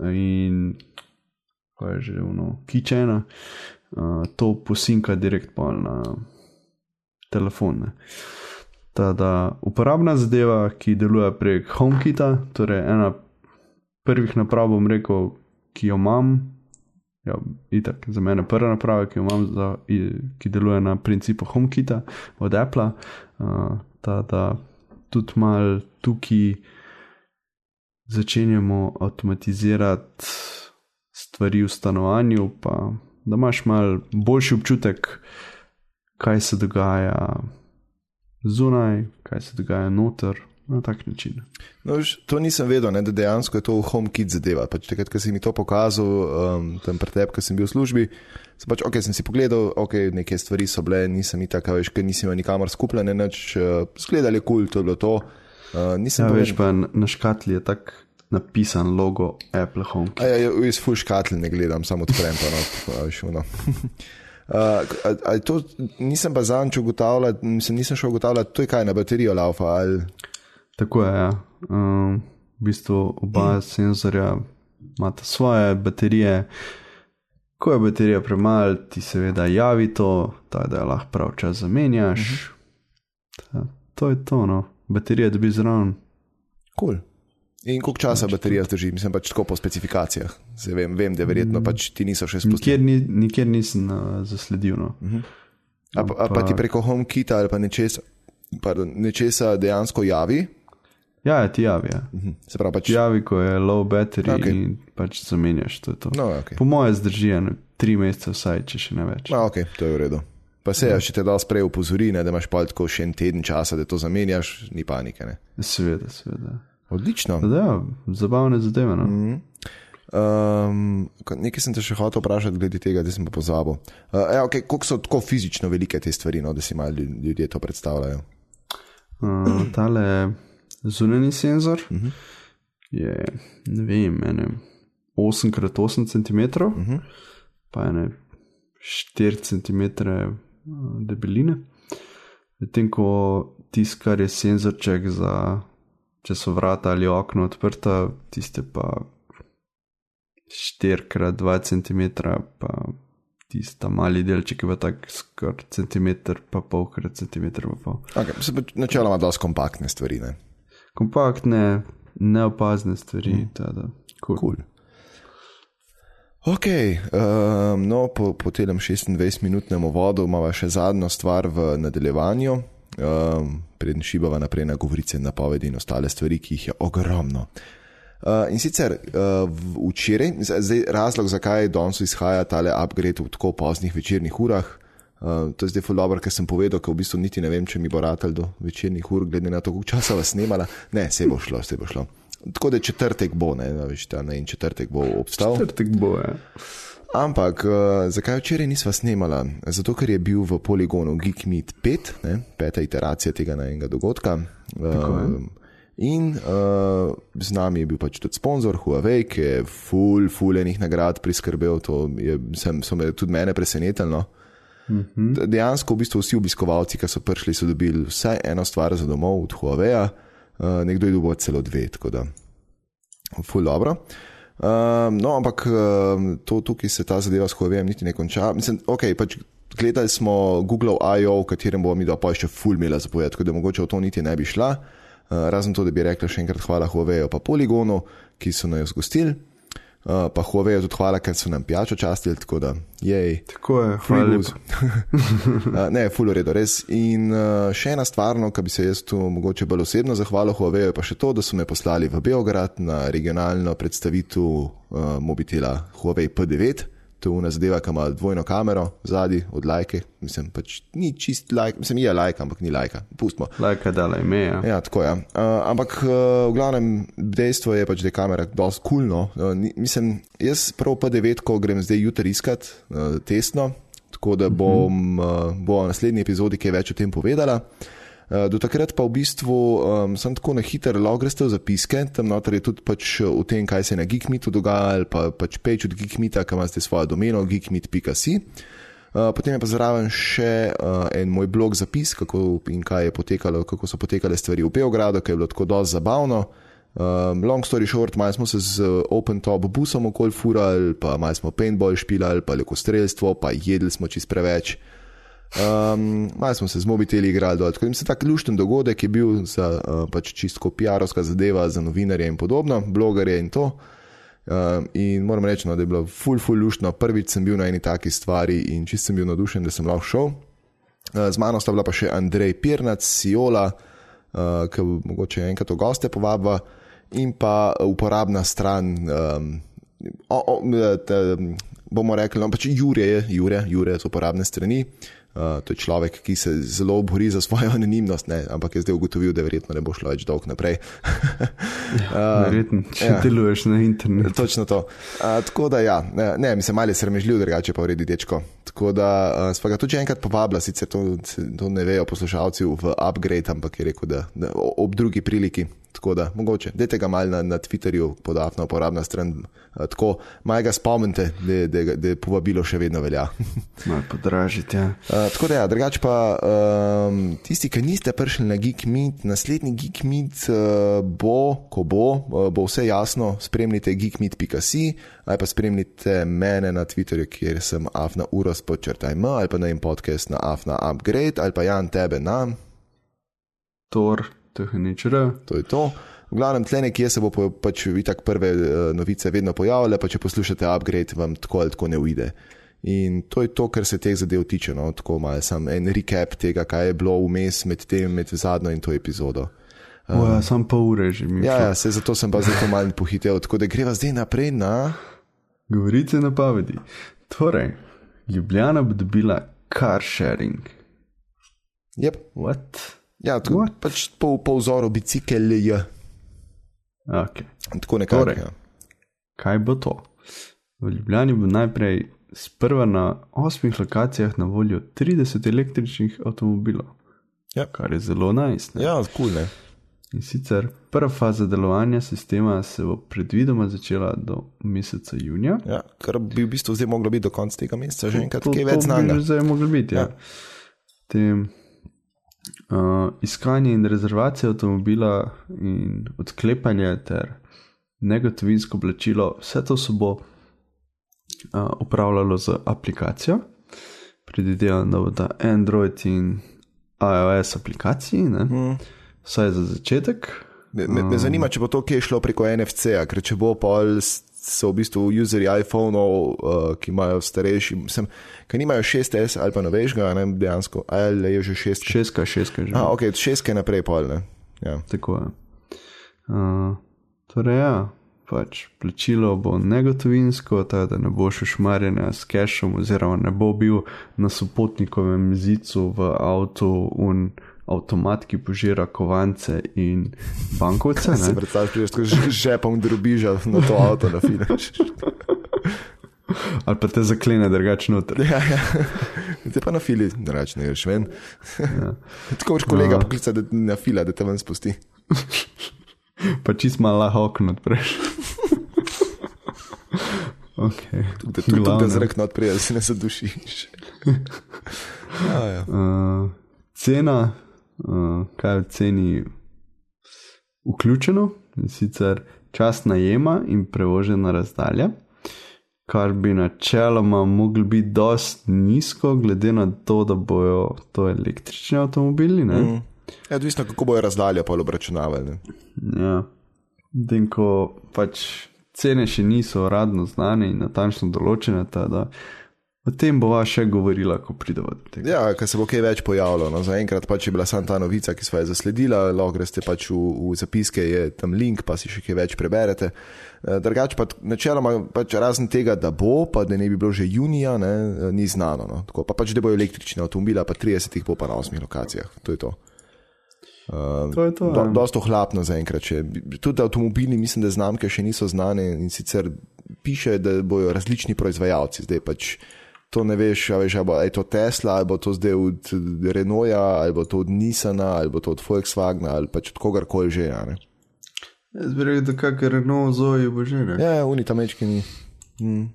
in kaj je že ono, kičena, uh, to posinka direkt pa na telefon. Ne. Da uporabna zadeva, ki deluje prek HomeKita, torej ena prvih naprav, bom rekel, ki jo imam, ja, itak, za mene prva naprava, ki jo imam, za, ki deluje na principu HomeKita od Apple, uh, ta, da tudi mal tukaj začenjamo avtomatizirati stvari v stanovanju, pa da imaš mal boljši občutek, kaj se dogaja zunaj, kaj se dogaja noter, na tak način. No, viš, to nisem vedel, ne, da dejansko je to v HomeKit zadeva. Pač takrat, ko si mi to pokazal, um, tam pred tem, ko sem bil v službi, sem pač, ok, sem si pogledal, ok, neke stvari so bile, nisem ni tako, veš, ker nisem nikamor skupljene, neč, uh, zgledali je kul, cool, to je bilo to. Uh, nisem Ja, pa veš pa na na škatli je tak napisan logo Apple HomeKit. Ja, ja, iz full škatl ne gledam, samo odprem pa no, a veš, ono. Uh, to, nisem pa zanč ugotavljal, nisem, nisem šel ugotavljati, to je kaj na baterijo laufa ali. Tako je, ja. Um, v bistvu oba mm. senzorja imata svoje baterije. Ko je baterija premalo, ti seveda javi to, tako da jo lahko prav čas zamenjaš. Mm -hmm. ta, to je to, no. Baterija dobi zraven. Cool. In koliko časa baterija zdrži, mislim pač tako po specifikacijah. Se vem, vem, da verjetno pač ti niso še spustili. Nikjer, ni, nikjer nisem uh, zasledil. No. Mhm. A, pa, a pa ti preko HomeKita ali pa nečesa, pardon, nečesa dejansko javi. Ja, ja, ti javi. Ja. Se pravi, pač, Ti javi, ko je low battery okay. in pač zamenjaš to. to. No, okay. Po mojem zdrži eno tri mesece vsaj, če še ne več. no, ok, to je v redu. Pa se, če te da sprej upozori, ne, da imaš pa tako še en teden časa, da to zamenjaš, ni panike. Ne. Seveda, seveda. Odlično. Da, zabavne zadeve. No? Mm. Um, nekaj sem te še hotel vprašati glede tega, da sem pa pozabil. Uh, ja, okay, koliko so tako fizično velike te stvari, no, da si malo ljud- ljudje to predstavljajo? Uh, tale zunanji senzor uh -huh. je, ne vem, ene 8x8 cm, uh -huh. pa ene 4 cm uh, debeline. Medtem ko tisto, kar je senzorček za, če so vrata ali okno odprta, tiste pa 4x2 cm, pa tista mali delček je pa tak skoraj centimeter, pa polkrat centimeter pa pol. Okay, se pa načeloma dosti kompaktne stvari. Ne? Kompaktne, neopazne stvari, mm. tada. Cool. Cool. Ok, um, no, po, po tem 26-minutnem uvodu imamo še zadnjo stvar v nadaljevanju, um, preden šibava naprej na govorice, napovedi in ostale stvari, ki jih je ogromno. Uh, in sicer uh, včeraj, zdaj razlog, zakaj danes izhaja tale upgrade v tako poznih večernih urah. Uh, to je zdaj dobro, ker sem povedal, ker v bistvu niti ne vem, če mi bo ratelj do večernih ur, glede na to, koliko časa vas snemala. Ne, se bo šlo, se bo šlo. Tako da četrtek bo, ne, no, veš, ta, ne in četrtek bo obstal. Četrtek bo, ja. Ampak uh, zakaj včeraj nisva snemala? Zato, ker je bil v poligonu Geek Meet 5, ne, peta iteracija tega najmenjega dogodka. Uh, in uh, z nami je bil pač tudi sponzor Huawei, ki je full, full enih nagrad priskrbel. To je, sem, so me tudi mene presenetili. No. D- Dejansko v bistvu vsi obiskovalci, ki so prišli, so dobili vsaj eno stvar za domov od Huawei, uh, nekdo je dobil celo dve, tako da ful dobro. Um, no, ampak um, to, tukaj se ta zadeva s Huawei niti ne konča. Mislim, okay, pač gledali smo Google I.O., v katerem bomo mi da pa še full mila zapovedati, tako da mogoče v to niti ne bi šla. Uh, razen to, da bi rekla še enkrat hvala Huawei pa Polygonu, ki so nas gostili. Uh, pa Huawei tudi hvala, ker so nam pijačo častili, tako da jej. Tako je, hvala lepa. Uh, ne, full redo, res. In uh, še ena stvar, no, ki bi se jaz tu mogoče bolj osebno zahvalil Huawei, je pa še to, da so me poslali v Beograd na regionalno predstavitev uh, mobitela Huawei P9. To je una zadeva, ki ima dvojno kamero zadaj od lajke. Mislim, pač ni čist lajk, mislim, je lajka, ampak ni lajka. Pustimo. Lajka dala ime. Ja. Ja, tako je. Uh, ampak uh, v glavnem dejstvo je pač, da je kamera dosti kulno. Uh, ni- mislim, jaz prav P9, ko grem zdaj jutri iskat uh, testno, tako da bom uh, bo v naslednji epizodi kaj več o tem povedala. Uh, do takrat pa v bistvu um, sem tako na hiter logreste v zapiske, tam noter je tudi pač o tem, kaj se je na Geekmeetu dogajalo, pa pač page od Geekmeeta, ki imate svojo domeno, geekmeet.ca. Uh, potem je pa zraven še uh, en moj blog zapis, kako in kaj je potekalo, kako so potekale stvari v Beogradu, ki je bilo tako dosti zabavno. Um, long story short, malo smo se z open top busom okoli furali, pa malo smo paintball špilali, pa leko streljstvo, pa jedli smo čist preveč. Um, malo smo se z mobiteli igrali dol. Tako da mislim, tak lušten dogodek je bil za uh, pač čisto PR-ovska zadeva za novinarje in podobno, blogerje in to. Um, in moram reči, no, da je bilo ful, ful luštno. Prvič sem bil na eni taki stvari in čist sem bil navdušen, da sem lahko šel. Uh, z mano sta bila pa še Andrej Pirnac, Siola, uh, ki mogoče enkrat v goste povabila, in pa uporabna stran. Um, o, o, te, bomo rekli, no, pač Jure je, Jure, Jure z uporabne strani. Uh, to je človek, ki se zelo bori za svojo anonimnost, ne, ampak je zdaj ugotovil, da verjetno ne bo šlo več dolg naprej. uh, Verjetno, če ja. deluješ na internetu. Točno to. Uh, tako da, ja, ne, ne mislim, malo sramežljiv, drugače pa uredi dečko. Tako da uh, sva ga tudi enkrat povabila, sicer to, to ne vejo poslušalci v upgrade, ampak je rekel, da, da ob drugi priliki. Tako da, mogoče, dajte ga mal na, na Twitterju, podafna uporabna stran, uh, tako malo ga spomnite, da, da povabilo še vedno velja. Malo podražiti. Ja. Uh, tako da, ja, drugače pa um, tisti, ki niste prišli na Geek Meet, naslednji Geek Meet uh, bo, ko bo, uh, bo vse jasno. Spremljite geekmeet.ca ali pa spremljite mene na Twitterju, kjer sem afna uros počrtaj m ali pa na en podcast na afna upgrade ali pa Jan tebe na. Tor, THNČR. To je to. V glavnem, tle nekje se bo pač itak prve uh, novice vedno pojavile, pa če poslušate upgrade, vam tako ali tako ne uide. In to je to, kar se teh zadev tiče. No? Tako malo sem en recap tega, kaj je bilo vmes med tem, med zadnjo in to epizodo. Uh, ja, sam pa ure že mi. Ja, ja se, zato sem pa zato malo pohitev. Tako da greva zdaj naprej na. Govorite na pavedi. Torej, Ljubljana bo dobila car sharing. Yep. What? Ja, tako What? pač po, po vzoru bicikl je. Okay. Tako nekako. Torej, ja. Kaj bo to? V Ljubljani bo najprej sprva na osmih lokacijah na voljo 30 električnih avtomobilov. Ja. Kar je zelo najst. Nice, ja, kul. Cool, In sicer prva faza delovanja sistema se bo predvidoma začela do meseca junija. Ja, kar bi v bistvu zdaj moglo biti do konca tega meseca, že enkrat nekaj več znanja. Zdaj je moglo biti. Ja. Ja. Tem, uh, iskanje in rezervacija avtomobila in odklepanje ter negotovinsko plačilo, vse to se bo uh, upravljalo z aplikacijo. Predvidevam, da bodo Android in iOS aplikaciji. Mm vsaj za začetek. Me, me, me zanima, če bo to kje šlo preko NFC-a, ker če bo pa so v bistvu userji iPhone-ov, uh, ki imajo starejši, sem, ki nimajo 6S ali pa novejšega, ne dejansko, ali je že 6. 6, 6, že. Ah, ok, 6 naprej pol, ne. Ja. Tako je. Uh, torej, ja, pač plačilo bo negotovinsko, ta, da ne bo še šmarjena s cashom, oziroma ne bo bil na sopotnikovem zicu v avtu un avtomat, ki požira kovance in bankovce. Se predstavljaš, da že žepom drobiža na to avto, na finiš. Ali pa te zaklene drugače noter. Ja, ja. Te pa na fili, drugače ne greš ven. Ja. Tako boš kolega poklical, da na fila, da te ven spusti. pa čist malo okno odpreš. Okay. Tudi tu, da zrak not prije, da se ne zadušiš. ja, ja. Uh, cena uh, kaj je v ceni vključeno, in sicer čas najema in prevožena razdalja, kar bi načeloma mogli biti dosti nizko, glede na to, da bojo to električni avtomobili. Mm. Ja, odvisno, kako bojo razdalje pa obračunavali. Ja, in ko pač cene še niso uradno znane in natančno določene, tada, O tem bova še govorila, ko pridemo do tega. Ja, ker se bo kaj več pojavilo. No, Zaenkrat pač je bila samo ta novica, ki smo jo zasledila, lahko greste pač v, v zapiske, je tam link, pa si še kaj več preberete. Eh, Drugač pa načeloma, pač razen tega, da bo, pa da ne bi bilo že junija, ne, eh, ni znano. No. Tako, pa pač, da bojo električni avtomobili, pa 30 jih bo pa na 8 lokacijah. To je to. Uh, to je to. Do, ja. dosto hlapno zaenkrat. Tudi avtomobili, mislim, da znamke še niso znane in sicer piše, da bojo različni proizvajalci. Zdaj pač to ne veš, ali je to Tesla, ali bo to zdaj od Renaulta, ali bo to od Nissana, ali bo to od Volkswagna, ali pač od kogarkoli že. Ja, rekel, da kakor Renault zoji bo že. Ne? Ja, ja unita mečki ni. Hmm.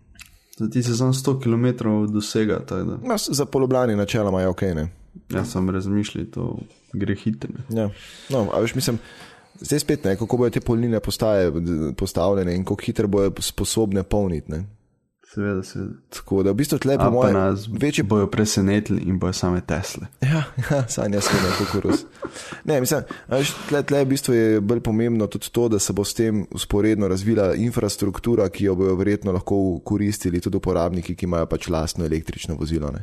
Ti se samo 100 km dosega. No, za polobljani načeloma je ok. Ne? Ja, sem razmišljal, to gre hitro. Ja. No, a veš, mislim. Zdaj spet ne, kako bodo te polnine postavljene in kako hitro bodo sposobne polniti. Seveda, seveda. Tako da v bistvu tle po mojem nas večji bojo presenetili in bojo same Tesle. Ja, ja sanja ne kukuruz. Ne, mislim, tle, tle v bistvu je bolj pomembno tudi to, da se bo s tem usporedno razvila infrastruktura, ki jo bojo verjetno lahko koristili tudi uporabniki, ki imajo pač lastno električno vozilo. Ne.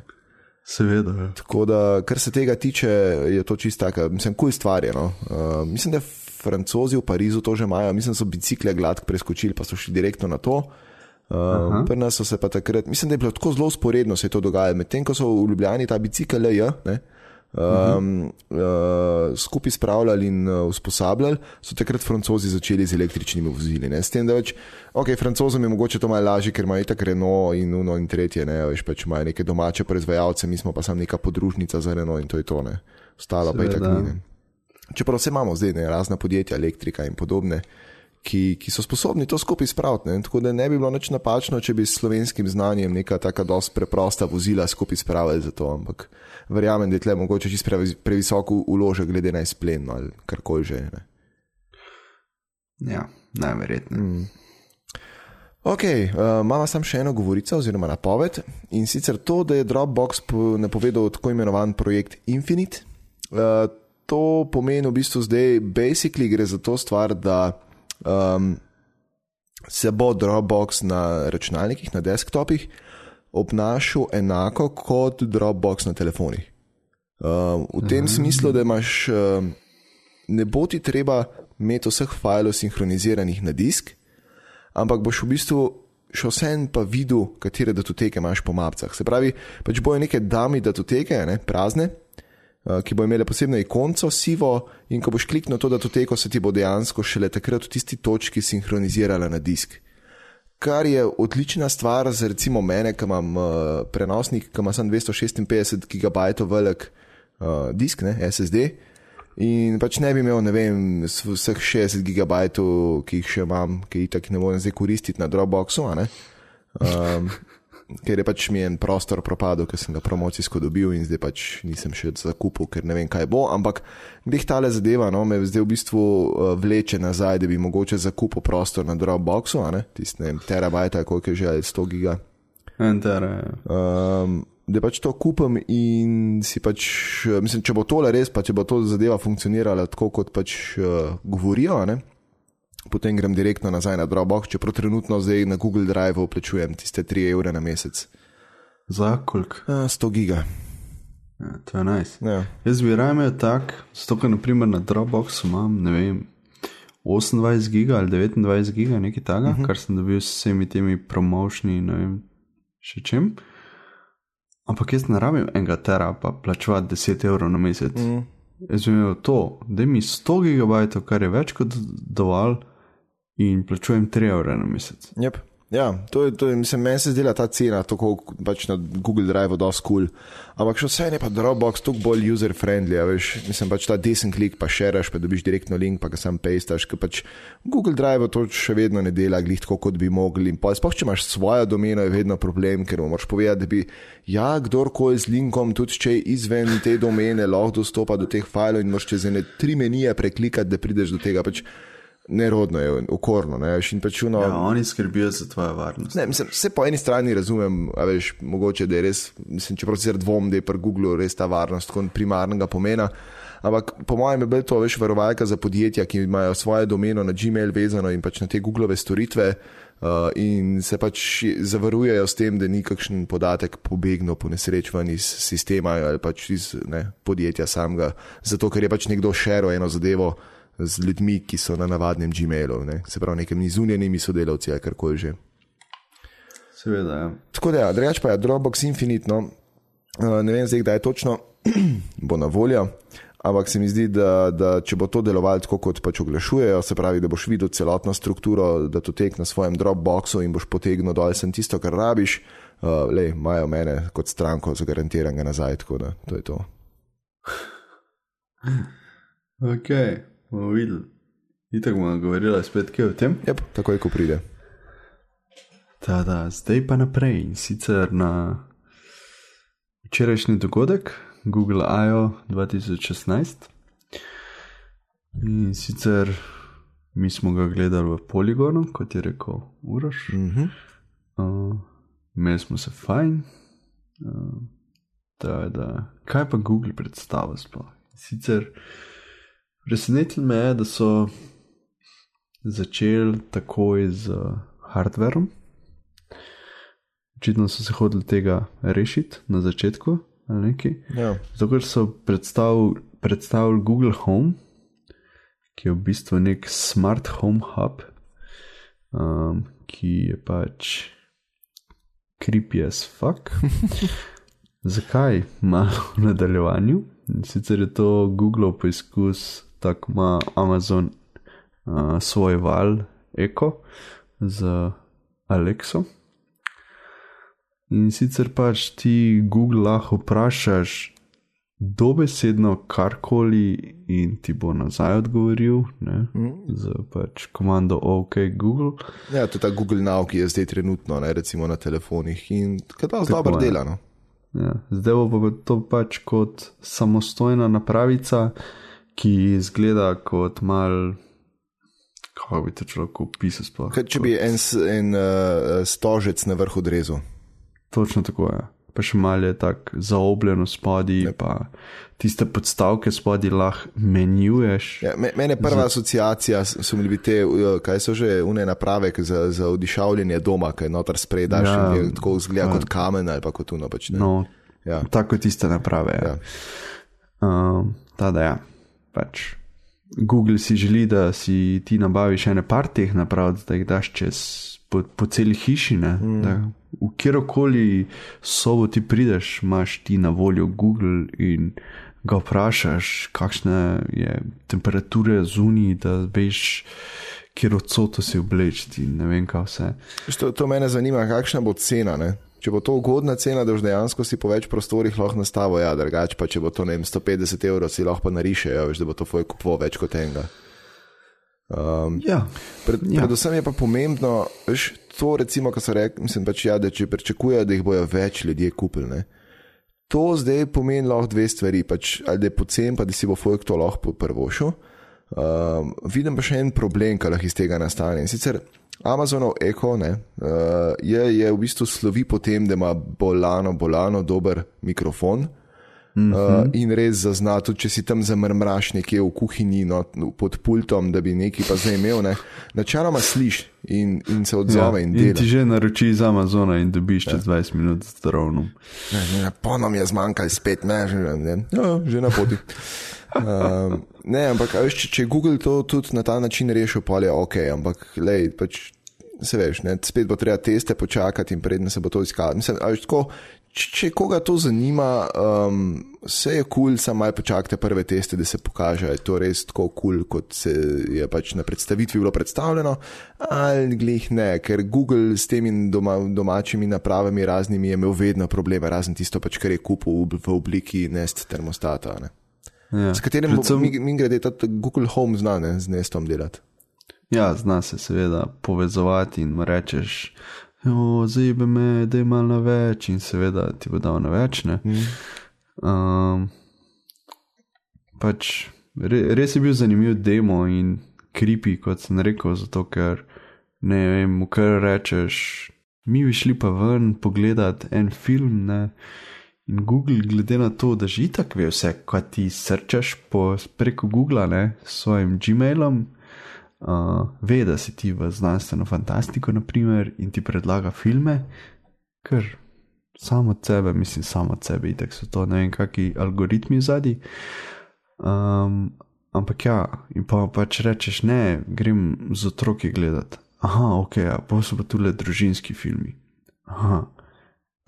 Seveda. Ja. Tako da, kar se tega tiče, je to čisto tako, mislim, kuj stvar je. No. Uh, mislim, da francozi v Parizu to že imajo, mislim, so bicikle gladko preskočili, pa so šli direktno na to. Uh, Pri nas so se pa takrat, mislim, da je bilo tako zelo usporedno se to dogajalo, medtem ko so v Ljubljani ta bicikl LJ um, uh -huh. uh, skupaj spravljali in uh, usposabljali, so takrat francozi začeli z električnimi vozili. Ne? S tem, da več, ok, francozom je mogoče to malo lažje, ker imajo tako Renault in Uno in tretje, ne veš, pač imajo neke domače proizvajalce, mi smo pa samo neka podružnica za Renault in to je to, ne. Ostalo pa je tako. Čeprav vse imamo zdaj, ne, razna podjetja, elektrika in podobne. Uh, ki, ki so sposobni to skupaj spraviti. Ne? Tako da ne bi bilo nič napačno, če bi s slovenskim znanjem neka tako dosti preprosta vozila skupaj spravili za to. Ampak verjamem, da je tle mogoče čist previsoko uložek glede na izplen ali karkoli že. Ne? Ja, najverjetne. Mm. Ok, uh, imamo samo še eno govorico, oziroma napoved in sicer to, da je Dropbox napovedal tako imenovan projekt Infinite. Uh, to pomeni v bistvu zdaj, basically gre za to stvar, da um, se bo Dropbox na računalnikih, na desktopih, obnašal enako kot Dropbox na telefonih. Uh, v tem smislu, da imaš, uh, ne bo ti treba imeti vseh filev sinhroniziranih na disk, ampak boš v bistvu še vsem pa videl, katere datoteke imaš po mapcah. Se pravi, pač bojo neke dami datoteke, ne, prazne, ki bo imele posebno ikonco, sivo, in ko boš kliknil to datoteko, se ti bo dejansko šele takrat v tisti točki sinhronizirala na disk kar je odlična stvar za recimo mene, ki imam uh, prenosnik, ki ima samo 256 GB velik uh, disk, ne, SSD. In pač ne bi imel, ne vem, vseh 60 GB, ki jih še imam, ki jih tako ne morem zdaj koristiti na Dropboxu. Um, ker je pač mi en prostor propadel, ker sem ga promocijsko dobil in zdaj pač nisem še zakupil, ker ne vem, kaj bo. Ampak glih tale zadeva, no, me zdaj v bistvu uh, vleče nazaj, da bi mogoče zakupil prostor na Dropboxu, tisti, ne vem, terabajta, koliko je že, 100 giga. Um, da pač to kupim in si pač, mislim, če bo tole res, pa če bo to zadeva funkcionirala tako, kot pač uh, govorijo, ne potem grem direktno nazaj na Dropbox, čeprav trenutno zdaj na Google Drive plačujem tiste 3 evre na mesec. Za koliko? 100 giga. Ja, to je najs. Nice. Ja. Jaz bi raje imel tak, zato ker naprimer na Dropboxu imam, ne vem, 28 giga ali 29 giga, nekaj takega, uh -huh. kar sem dobil s vsemi temi promošnji, ne vem, še čem. Ampak jaz ne rabim enega tera, pa plačevati 10 evrov na mesec. Uh -huh. Jaz bi imel to, da mi 100 gigabajtov, kar je več kot dovolj in plačujem 3 evre na mesec. Yep. Ja, to je, to je, mislim, meni se zdela ta cena, tako pač na Google Drive, da je skul. Ampak še vse je pa Dropbox, tukaj bolj user-friendly, veš, mislim pač ta desen klik, pa šeraš, pa dobiš direktno link, pa ga sam pastaš, ker pač Google Drive to še vedno ne dela, glih tako, kot bi mogli. In pa sploh, če imaš svojo domeno, je vedno problem, ker moraš povedati, da bi, ja, kdorkoli z linkom, tudi če je izven te domene, lahko dostopa do teh filev in moraš čez ene tri menije preklikati, da prideš do tega. Pač, nerodno je, okorno. Ne, pač uno, ja, oni skrbijo za tvojo varnost. Ne, mislim, vse po eni strani razumem, veš, mogoče je res, mislim, čeprav se dvom, da je pri Googlu res ta varnost tako primarnega pomena. Ampak po mojem je bilo to več varovalka za podjetja, ki imajo svoje domeno na Gmail vezano in pač na te Googlove storitve. Uh, in se pač zavarujejo s tem, da ni kakšen podatek pobegnil po nesreč ven iz sistema ali pač iz ne, podjetja samega, zato ker je pač nekdo šeril eno zadevo, z ljudmi, ki so na navadnem Gmailu, ne? se pravi, nekimi zunanjimi sodelavci ali karkoli že. Seveda. Ja. Tako da, ja, drugač pa je Dropbox infinitno, uh, ne vem zdaj, kdaj je točno, bo na voljo. Ampak se mi zdi, da, da če bo to delovalo tako, kot pač oglašujejo, se pravi, da boš videl celotno strukturo, da to tek na svojem Dropboxu in boš potegnil dol sem tisto, kar rabiš, uh, le imajo mene kot stranko zagarantiranega nazaj, tako da to je to. ok bomo videli. Itak bomo govorili spet kaj o tem. Ja, yep, takoj, ko pride. Ta, da, zdaj pa naprej in sicer na včerajšnji dogodek, Google I.O. 2016. In sicer mi smo ga gledali v poligonu, kot je rekel Uroš. Mm -hmm. uh, Imeli smo se fajn. Uh, da, da. Kaj pa Google predstavlja sploh? Sicer. Presenetilo me je, da so začeli takoj z uh, hardverom. Očitno so se hodili tega rešiti na začetku. Ja. Zato so predstavili, predstavili Google Home, ki je v bistvu nek smart home hub, um, ki je pač creepy as fuck. Zakaj malo v nadaljevanju? Sicer je to Google poizkus tako ima Amazon uh, svoj val Eko z Alexo. In sicer pač ti Google lahko vprašaš dobesedno karkoli, in ti bo nazaj odgovoril mm. z pač komando OK Google. Ja, to je ta Google Now, ki je zdaj trenutno, ne, recimo na telefonih in kaj zelo dobro dela. No? Ja, zdaj bo pa to pač kot samostojna napravica ki izgleda kot mal. Kako bi to človek opisal? Če bi en, en uh, stožec na vrhu drezu. Točno tako je. Ja. pa še malo je tako zaobljeno spodaj, ja. pa tiste podstavke spodaj lahko menjuješ. Ja, mene prva za... asociacija so bili te, kaj so že une naprave za, za odišavljanje doma, kaj notar spredaš ja, in tako zgleda ja. kot kamen ali pa kot uno. Pač, no, ja. tako tiste naprave. Ja. Ja. Um, tada, ja. Pač. Google si želi, da si ti nabaviš ene par teh naprav, da jih daš čez po, po celi hiši. Mm. V kjerkoli sobo ti prideš, imaš ti na voljo Google in ga vprašaš, kakšne je temperature zunaj, da veš, kje odsoto si oblečiti. Ne vem, kaj vse. To, to mene zanima, kakšna bo cena. Ne? Če bo to ugodna cena, da boš dejansko si po več prostorih lahko nastavil, ja, drugače pa če bo to ne vem, 150 evrov, si lahko narišejo, da bo to tvoj kupo več kot enega. Um, ja. Pred, ja. Predvsem je pa pomembno, veš, to, recimo, kar so rekli, mislim pač, ja, da če pričakujejo, da jih bojo več ljudi kupili. To zdaj pomeni lahko dve stvari, pač, ali da je pocen, pa da si bo folk to lahko prvošil. Um, vidim pa še en problem, ki lahko iz tega nastane. In sicer Amazonov Echo ne, uh, je, je v bistvu slovi po tem, da ima bolano, bolano dober mikrofon. Mm -hmm. uh, in res zazna, tudi če si tam zamrmraš nekje v kuhinji no, pod pultom, da bi nekaj pa zdaj imel. Ne. Načeloma slišiš in, in se odzove. Ja, in, in ti že naroči iz Amazona in dobiš čez ja. 20 minut zdravno. Ponom je zmanjkalo, spet ne, že, ne. Ja, že na poti. Uh, ne, ampak veš, če, če Google to tudi na ta način rešil, pa je ok, ampak lej, pač, se veš, ne, spet bo treba teste počakati in predne se bo to iskalo. Mislim, veš, tako, Če koga to zanima, um, vse je kul, cool, samo malo počakajte prve teste, da se pokaže, da je to res tako kul, cool, kot se je pač na predstavitvi bilo predstavljeno, ali glih ne, ker Google s temi doma, domačimi napravami raznimi je imel vedno probleme, razen tisto pač, kar je kupil v, v obliki nest termostata. Ne. Ja. S katerim Predvsem... mi, mi grede tudi Google Home znane z nestom delati. Ja, zna se seveda povezovati in rečeš zdaj bi me, da ima na več in seveda ti bo dal na več. Mm. Um, pač re, res je bil zanimiv demo in kripi, kot sem rekel, zato ker ne vem, kar rečeš. Mi bi šli pa ven pogledat en film, ne? in Google, glede na to, da že tako ve vse, kaj ti srčeš preko Google, ne, s svojim Gmailom, uh, ve, da si ti v znanstveno fantastiko, naprimer, in ti predlaga filme, ker samo od sebe, mislim, samo od sebe, tako so to ne vem, kakšni algoritmi zadnji. Um, ampak ja, in pa pač rečeš, ne, grem z otroki gledati. Aha, ok, ja, pa so pa tudi družinski filmi. Aha,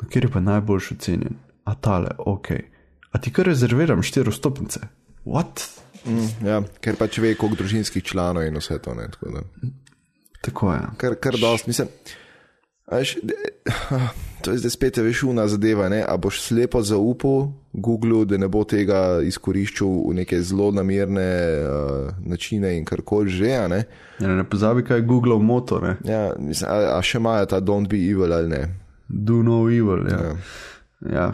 no, kjer je pa najboljši ocenjen? A tale, ok. A ti kar rezerviram štiri stopnice? What? Mm, ja, ker pač ve, koliko družinskih članov in vse to. Ne, tako, tako je. Kar, kar dost, mislim. Veš, to je zdaj spet veš una zadeva. Ne? A boš slepo zaupal Google, da ne bo tega izkoriščal v neke zelo namerne uh, načine in karkoli že. Ne? Ja, ne pozabi, kaj je Google motor. Ja, mislim, a, a še imajo ta don't be evil ali ne? Do no evil. Ja. Ja. Ja,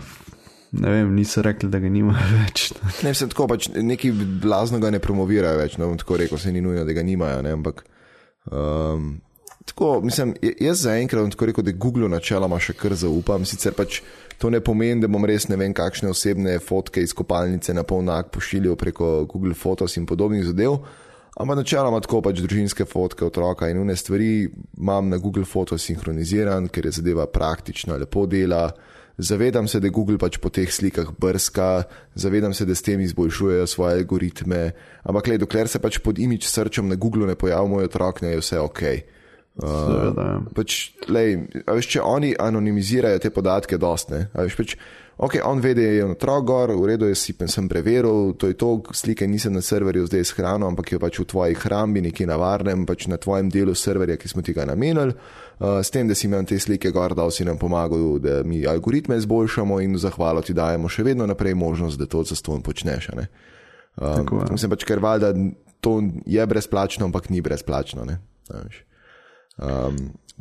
ne vem, niso rekli, da ga nima več. ne, se tako pač neki blazno ga ne promovirajo več, no, tako rekel, se ni nujno, da ga nimajo, ne, ampak. Um, Tako, mislim, jaz zaenkrat tako rekel, da Google načeloma še kar zaupam. Sicer pač to ne pomeni, da bom res ne vem, kakšne osebne fotke iz kopalnice na polnak pošiljal preko Google Photos in podobnih zadev, ampak načeloma tako pač družinske fotke otroka in une stvari imam na Google Photos sinhroniziran, ker je zadeva praktična, lepo dela. Zavedam se, da Google pač po teh slikah brska, zavedam se, da s tem izboljšujejo svoje algoritme, ampak le, dokler se pač pod imič srčem na Google ne pojavi moj otrok, ne je vse ok. Uh, ja. pač, lej, veš, če oni anonimizirajo te podatke, dostne. Veš, pač, ok, on ve, da je otrok gor, v redu je si pa sem preveril, to je to, slike nisem na serverju zdaj shranil, ampak je pač v tvoji hrambi, nekje na varnem, pač na tvojem delu serverja, ki smo ti ga namenili. Uh, s tem, da si imel te slike gor, da si nam pomagal, da mi algoritme izboljšamo in zahvalo ti dajemo še vedno naprej možnost, da to za ston počneš. Uh, Tako, mislim pač, ker valjda to je brezplačno, ampak ni brezplačno. Um,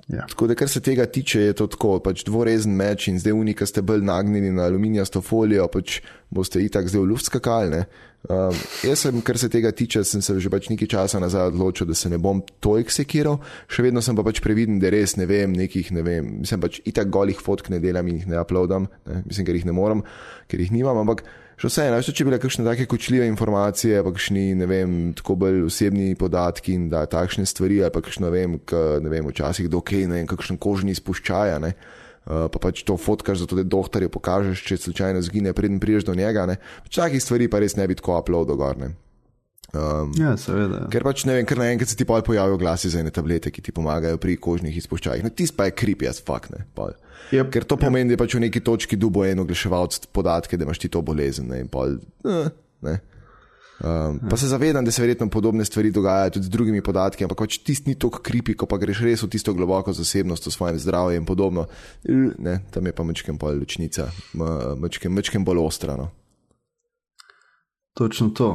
Ja. Tako da, kar se tega tiče, je to tako, pač dvorezen meč in zdaj unika ste bolj nagnjeni na aluminijasto folijo, pač boste itak zdaj v luft skakali. Um, jaz sem, kar se tega tiče, sem se že pač nekaj časa nazaj odločil, da se ne bom toliko sekiral, še vedno sem pa pač previden, da res ne vem, nekih ne vem, mislim pač itak golih fotk ne delam in jih ne uploadam, ne? mislim, ker jih ne morem, ker jih nimam, ampak še vse, ne, če bile kakšne take kočljive informacije, pa kakšni, ne vem, tako bolj osebni podatki in da takšne stvari, ali pa kakšno, ne vem, k, ne vem, včasih do kaj, ne vem, kakšen kožni spuščaja, ne. Uh, pa pač to fotkaš, zato da doktorju pokažeš, če slučajno zgine, preden priješ do njega. Pač takih stvari pa res ne bi tako uploadil gor. Ne. Um, ja, seveda. Ker pač ne vem, ker naenkrat se ti pa pojavijo glasi za ene tablete, ki ti pomagajo pri kožnih izpuščajih. No, tisti pa je creepy as fuck, ne. Yep, ker to pomeni, yep. da pač v neki točki dubo eno oglaševalc podatke, da imaš ti to bolezen. Ne, pol, uh, ne. Um, pa se zavedam, da se verjetno podobne stvari dogajajo tudi z drugimi podatki, ampak pač tisti ni tako kripi, ko pa greš res v tisto globoko zasebnost, v svoje zdravje in podobno. Ne, tam je pa mečkem pol lučnica, mečkem, mečkem bolj ostrano. Točno to.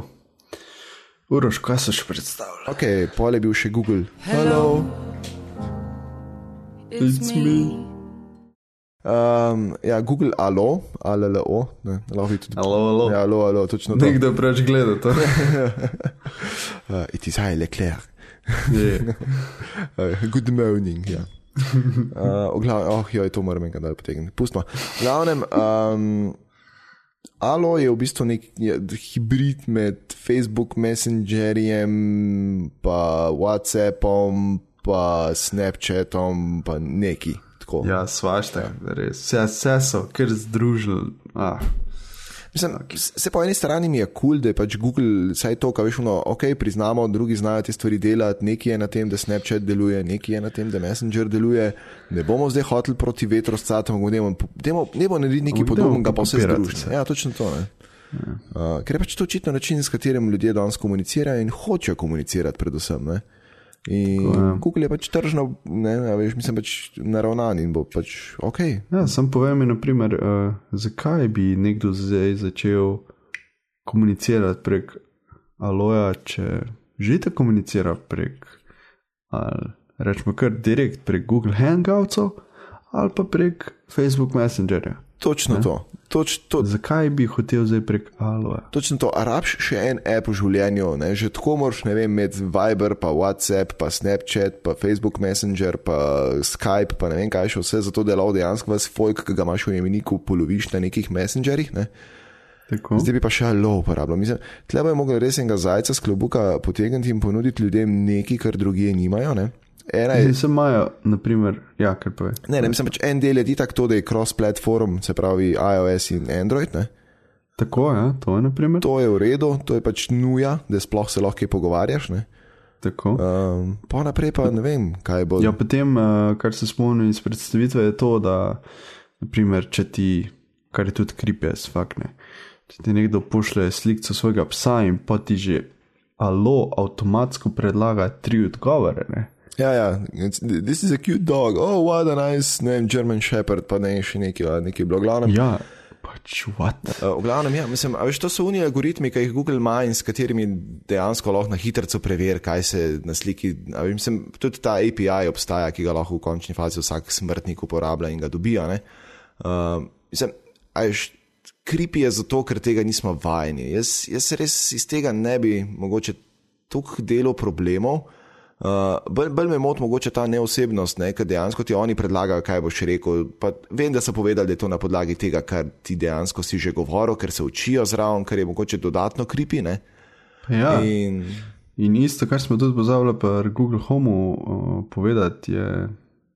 Uroš, kaj se še predstavlja? Ok, pol je bil še Google. Hello. It's me. Um, ja, Google Alo, ali LO, ne, lahko tudi. Alo, alo. Ja, alo, alo, točno to. Nekdo preveč gleda to. uh, it is I, Leclerc. uh, good morning, ja. Uh, oglav, oh, joj, to moram enkrat dal potegniti. Pustimo. V glavnem, um, Alo je v bistvu nek je, hibrid med Facebook Messengerjem, pa WhatsAppom, pa Snapchatom, pa neki. Tako. Ja, svašta, ja. res. Vse, vse so, ker združili. Ah. Mislim, se po eni strani mi je kul, cool, da je pač Google vsaj to, kar veš, no, ok, priznamo, drugi znajo te stvari delati, nekaj je na tem, da Snapchat deluje, nekaj je na tem, da Messenger deluje. Ne bomo zdaj hoteli proti vetru s catom, ne bomo narediti nekaj podobnega, pa vse združiti. Ja, točno to. Ja. Uh, ker je pač to očitno način, s katerim ljudje danes komunicirajo in hočejo komunicirati, predvsem. Ne? In Tako, Google je pač tržno, ne, veš, mislim, pač naravnan in bo pač ok. Ja, sam povem mi, naprimer, uh, zakaj bi nekdo zdaj začel komunicirati prek Aloja, če že te komunicira prek, ali rečemo kar direkt prek Google Hangoutsov ali pa prek Facebook Messengerja. Točno ne? to. Toč, to. Zakaj bi hotel zdaj prek Aloe? Točno to. Arabš še en app v življenju, ne? že tako moraš, ne vem, med Viber, pa WhatsApp, pa Snapchat, pa Facebook Messenger, pa Skype, pa ne vem kaj še vse, zato je dejansko vas folk, ki ga imaš v imeniku, poloviš na nekih messengerjih. Ne? Tako. Zdaj bi pa še alo uporabljal. Mislim, tle bi mogel res enega zajca s klobuka potegniti in ponuditi ljudem nekaj, kar drugi nimajo. Ne? Ena je. Se imajo, naprimer, ja, kar pa je. Ne, ne, mislim pač en del je tako, to, da je cross-platform, se pravi iOS in Android. Ne? Tako je, ja, to je naprimer. To je v redu, to je pač nuja, da sploh se lahko pogovarjaš. Ne? Tako. Um, pa naprej pa ne vem, kaj bo. Ja, potem, uh, kar se spomnim iz predstavitve, je to, da, naprimer, če ti, kar je tudi kripes, fakne, če ti nekdo pošle sliko svojega psa in pa ti že alo avtomatsko predlaga tri odgovore. Ne? Ja, ja, this is a cute dog, oh, what a nice name, German Shepherd, pa ne še neki, neki blog, glavno. Ja, pač what. Uh, v glavnem, ja, mislim, veš, to so unije algoritmi, ki jih Google ima in s katerimi dejansko lahko na hitro preveri, kaj se na sliki. Veš, mislim, tudi ta API obstaja, ki ga lahko v končni fazi vsak smrtnik uporablja in ga dobija. Uh, mislim, veš. Kripi je zato, ker tega nismo vajeni. Jaz, jaz res iz tega ne bi mogoče toliko delo problemov, uh, bolj, bolj me moti mogoče ta neosebnost, ne, ker dejansko ti oni predlagajo, kaj boš rekel. Pa vem, da so povedali, da je to na podlagi tega, kar ti dejansko si že govoril, ker se učijo zraven, kar je mogoče dodatno kripi. Ja. In... in isto, kar smo tudi pozabili pri Google Home uh, povedati, je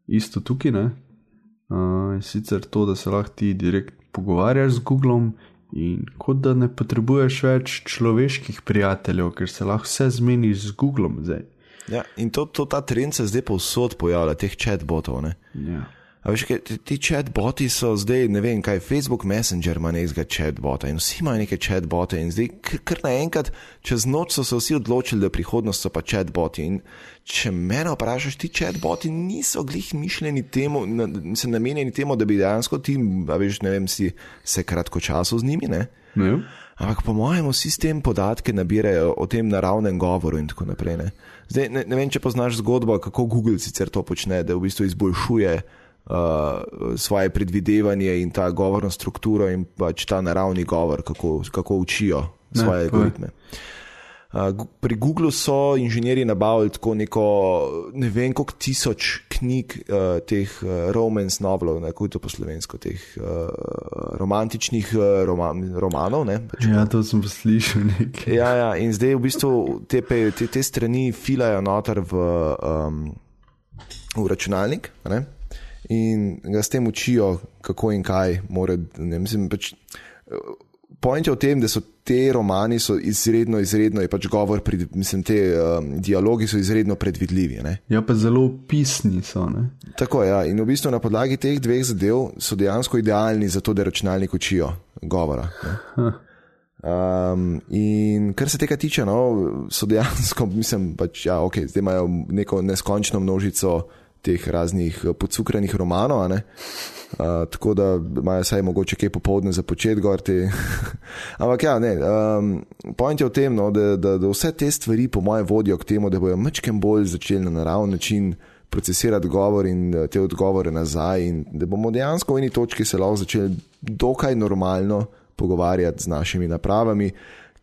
isto tukaj. Uh, sicer to, da se lahko ti direkt pogovarjaš z Googlom. In kot da ne potrebuješ več človeških prijateljev, ker se lahko vse zmeniš z Googlom zdaj. Ja, in to, to, ta trend se zdaj povsod pojavlja, teh chatbotov. Ja. Veš, kaj, ti chatboti so zdaj, ne vem, kaj Facebook Messenger ima nekega chatbota in vsi imajo neke chatbote in zdaj kar naenkrat, čez noč so se vsi odločili, da prihodnost so pa chatboti. In če me vprašaš, ti chatboti niso glih mišljeni temu, niso namenjeni temu, da bi dejansko ti, veš, ne vem, si se kratko času z njimi, ne? Ne. Ampak po mojem, vsi s tem podatke nabirajo o tem naravnem govoru in tako naprej. Ne? Zdaj, ne, ne vem, če poznaš zgodbo, kako Google sicer to počne, da v bistvu izboljšuje uh, svoje predvidevanje in ta govorno strukturo in pač ta naravni govor, kako, kako učijo svoje ne, algoritme. Povej. Pri Googlu so inženirji nabavili tako neko, ne vem, koliko tisoč knjig uh, teh uh, romance novelov, kako je to po slovensko, teh uh, romantičnih uh, roma, romanov. Ne, pač, ja, to sem slišal nekaj. Ja, ja, in zdaj v bistvu te, te, te strani filajo noter v, um, v računalnik ne, in ga s tem učijo, kako in kaj. More, ne, mislim, pač, Point je v tem, da so te romani so izredno, izredno je pač govor, pred, mislim, te um, dialogi so izredno predvidljivi. Ne? Ja, pa zelo pisni so. Ne? Tako je. Ja. In v bistvu na podlagi teh dveh zadev so dejansko idealni za to, da računalnik učijo govora. Um, in kar se tega tiče, no, so dejansko, mislim, pač, ja, okay, zdaj imajo neko neskončno množico teh raznih podcukranih romanov. Uh, tako da imajo vsaj mogoče kaj popoldne za početi gorti. Ampak ja, ne. Um, point je v tem, no, da, da, da vse te stvari, po mojem, vodijo k temu, da bojo mečkem bolj začeli na naravni način procesirati govor in te odgovore nazaj, in da bomo dejansko v eni točki se lahko začeli dokaj normalno pogovarjati z našimi napravami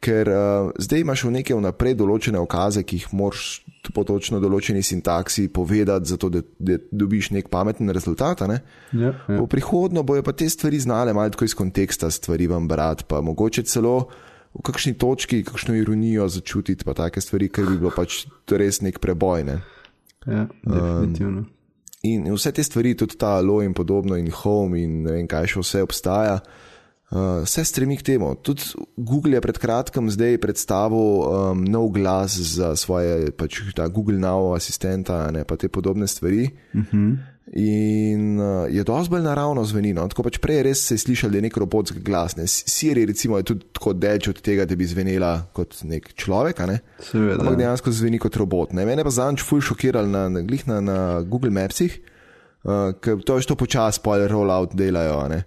ker uh, zdaj imaš v neke vnaprej določene okaze, ki jih moraš po točno določeni sintaksi povedati, zato da, da dobiš nek pameten rezultat. Ne? Ja, ja. V prihodnje bojo pa te stvari znale malo iz konteksta stvari vam brati, pa mogoče celo v kakšni točki, kakšno ironijo začutiti, pa take stvari, ker bi bilo pač res nek preboj. Ne? Ja, definitivno. Um, in vse te stvari, tudi ta alo in podobno, in home, in ne vem, kaj še vse obstaja. Uh, vse stremi k temu. Tudi Google je pred kratkim zdaj predstavil um, nov glas za svoje, pač ta Google Now asistenta, ne pa te podobne stvari. Uh mhm. -huh. In uh, je dosti bolj naravno zveni. No? Tako pač prej res se je slišal, da je nek robotski glas. Ne? Siri recimo, je tudi tako delč od tega, da bi zvenela kot nek človek. Ne? Seveda. Ampak dejansko zveni kot robot. Ne? Mene pa zanč ful šokiral na, na, na, na Google Mapsih, uh, ker to je što počas pol rollout delajo. Ne?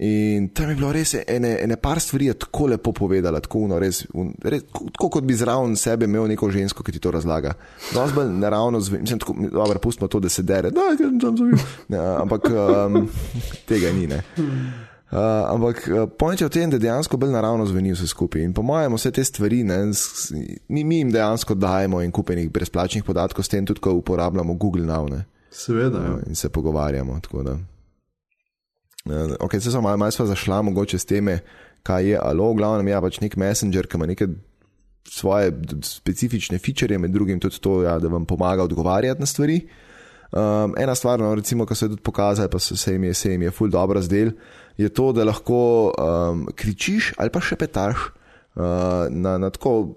In tam je bilo res ene, ene par stvari, tako lepo povedala, tako, uno, res, un, res, tako kot bi zraven sebe imel neko žensko, ki ti to razlaga. No, zbel naravno, mislim, tako, dobro, pustimo to, da se dere, da, sem tam zavil. Ampak um, tega ni, ne. Uh, ampak uh, pojent je v tem, da dejansko bolj naravno zveni vse skupaj. In po mojem, vse te stvari, ne, mi, mi jim dejansko dajemo in kupenih brezplačnih podatkov, s tem tudi, ko uporabljamo Google Now. Ne. Seveda. Uh, in se pogovarjamo. Uh, ok, se sem malo mal zašla, mogoče s teme, kaj je alo, glavno je ja, pač nek messenger, ki ima neke svoje specifične feature, med drugim tudi to, ja, da vam pomaga odgovarjati na stvari. Um, ena stvar, no, recimo, ki so jo tudi pokazali, pa se jim je, se jim je ful dobro zdel, je to, da lahko um, kričiš ali pa še petaš uh, na, na tako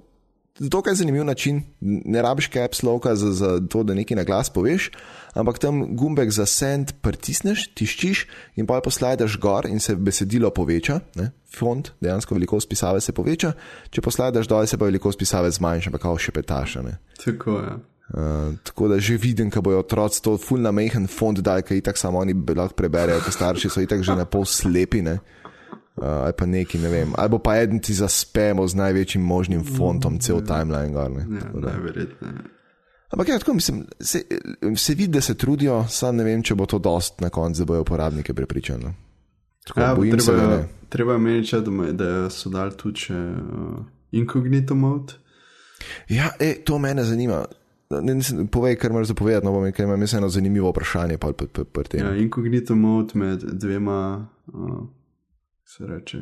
dokaj zanimiv način, ne rabiš caps loka za, za to, da nekaj na glas poveš, ampak tam gumbek za send pritisneš, tiščiš in pa poslajdaš gor in se besedilo poveča, ne? font, dejansko velikost pisave se poveča, če poslajdaš dol, se pa velikost pisave zmanjša, ampak kao še petaša. Tako je. Uh, tako da že vidim, da bojo otroci to fulna mehen font, da je itak samo oni lahko preberejo, ker starši so itak že na pol slepi. Ne? Uh, ali pa neki, ne vem, ali pa eden ti za spemo z največjim možnim fontom, cel mm, timeline. Gar, ne, ja, najverjetneje. Ampak ja, tako mislim, se, se vidi, da se trudijo, samo ne vem, če bo to dost na koncu, da bojo uporabnike prepričali. No. Ja, treba, se, treba meniti, da, da so dali tudi še, uh, incognito mode. Ja, e, to me zanima. Ne, ne, povej, kar moraš zapovedati, no, ker imam eno zanimivo vprašanje. Pa, pa, pa, pa ja, incognito mode med dvema. Uh, se reče,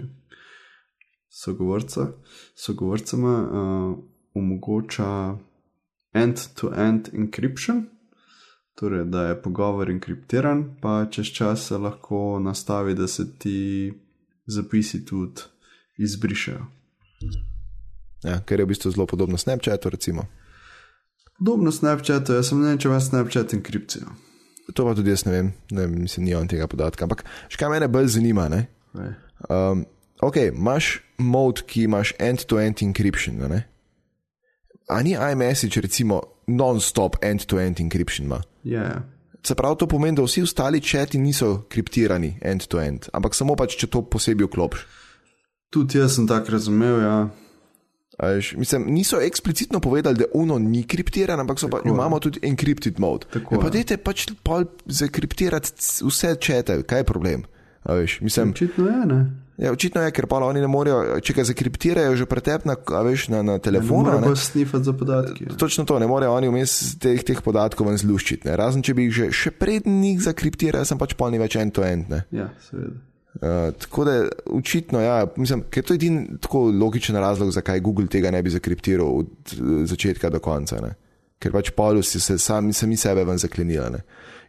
sogovorca, sogovorcema uh, omogoča end-to-end encryption, torej da je pogovor enkriptiran, pa čez čas se lahko nastavi, da se ti zapisi tudi izbrišajo. Ja, ker je v bistvu zelo podobno Snapchatu. Recimo. Podobno Snapchatu, jaz sem ne vem, če imaš Snapchat enkripcijo. To pa tudi jaz ne vem, ne, mislim, nimam tega podatka. Ampak, škaj me bolj zanima, ne? Um, ok, imaš mod, ki imaš end-to-end encryption. Ne? A ni iMessage, recimo, non-stop end-to-end encryption? Yeah. Ja. Se pravi, to pomeni, da vsi ostali četi niso kriptirani end-to-end, ampak samo pač, če to posebej vklopiš. Tudi jaz sem tako razumel, ja. Veš, mislim, niso eksplicitno povedali, da uno ni kriptiran, ampak pa, imamo tudi encrypted mode. Tako, ja, pa dajte pač zakriptirati vse čete, kaj je problem. Mislim, očitno je, ne. Ja, očitno je, ker pa oni ne morejo, če ga zakriptirajo že pretep na, veš, na, na telefonu. Ne morejo snifati za podatke. Ja. Točno to, ne morejo oni vmes teh, teh podatkov ven zluščiti. Razen če bi jih že, še prednjih zakriptirali, sem pač polni več end-to-end. -end, ja, seveda. Uh, tako da učitno, ja, mislim, ker to je edini tako logičen razlog, zakaj Google tega ne bi zakriptiral od uh, začetka do konca. Ne? Ker pač polusi se sami, sami sebe ven zaklenili.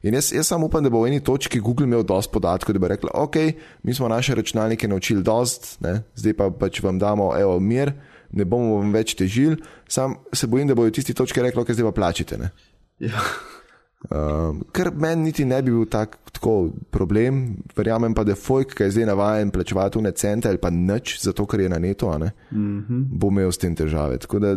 In jaz, jaz samo upam, da bo v eni točki Google imel dosti podatkov, da bo rekel, ok, mi smo naše računalnike naučili dost, ne? zdaj pa pač vam damo, evo, mir, ne bomo vam več težili, sam se bojim, da bojo tisti točki rekli, ok, zdaj pa plačite. Ja. Um, ker meni niti ne bi bil tak, tako problem, verjamem pa, da Fojk, ki je zdaj navaden plačevati v necente ali pa nič, zato ker je na neto, mm -hmm. bo imel s tem težave. Tako da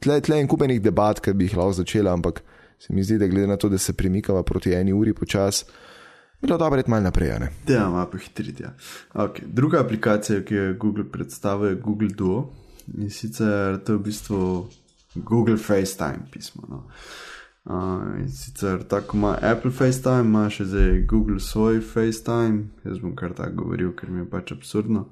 tle, tle je kupenih debat, ki bi jih lahko začela, ampak se mi zdi, da glede na to, da se premikava proti eni uri počas, bilo dobro iti malo naprej. Ne? Ja, malo pohitriti. Ja. Okay. Druga aplikacija, ki jo Google predstavlja, je Google Duo in sicer to je v bistvu Google FaceTime pismo. No. Uh, in sicer tako ima Apple FaceTime, ima še zdaj Google svoj FaceTime, jaz bom kar tako govoril, ker mi je pač absurdno.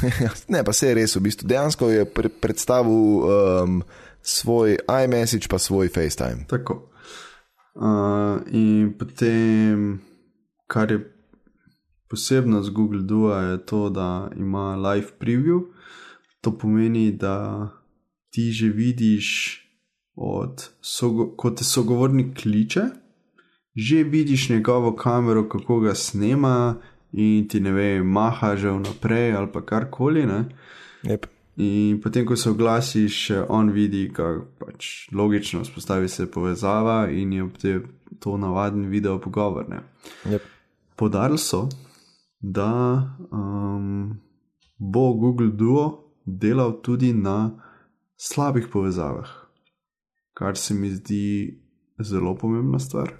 ne, pa se je res, v bistvu dejansko je pre predstavil um, svoj iMessage, pa svoj FaceTime. Tako. Uh, in potem, kar je posebno z Google Duo, je to, da ima live preview. To pomeni, da ti že vidiš od, ko te sogovornik kliče, že vidiš njegovo kamero, kako ga snema in ti ne ve, maha že vnaprej ali pa karkoli. Yep. In potem, ko se oglasiš, on vidi, kako pač logično vzpostavi se povezava in je te, to navaden video pogovor. Yep. Podarili so, da um, bo Google Duo delal tudi na slabih povezavah kar se mi zdi zelo pomembna stvar.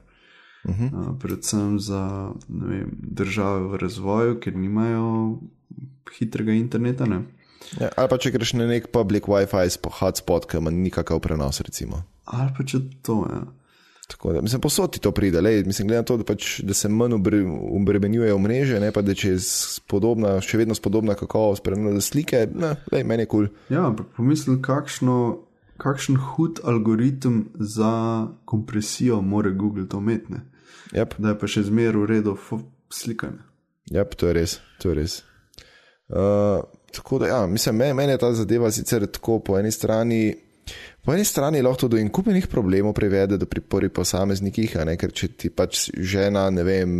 Uh -huh. uh, predvsem za vem, države v razvoju, ker nimajo hitrega interneta. Ja, ali pa če greš na nek public WiFi hotspot, ki ima nikakav prenos. Recimo. Ali pa če to je. Ja. Tako da, mislim, posod ti to pride, Lej, mislim, glede na to, da, pač, da se manj obremenjujejo mreže, ne pa da če je spodobna, še vedno spodobna kakovost, prenosa slike, ne, lej, meni je kul. Cool. Ja, ampak pomislim, kakšno kakšen hud algoritem za kompresijo more Google to umetne. Yep. Da je pa še zmeraj v redu slikanje. Ja, to je res. To je res. Uh, tako da, ja, mislim, meni, meni je ta zadeva sicer tako po eni strani. Po eni strani lahko do inkupenih problemov privede do pripori posameznikih, ker če ti pač žena, ne vem,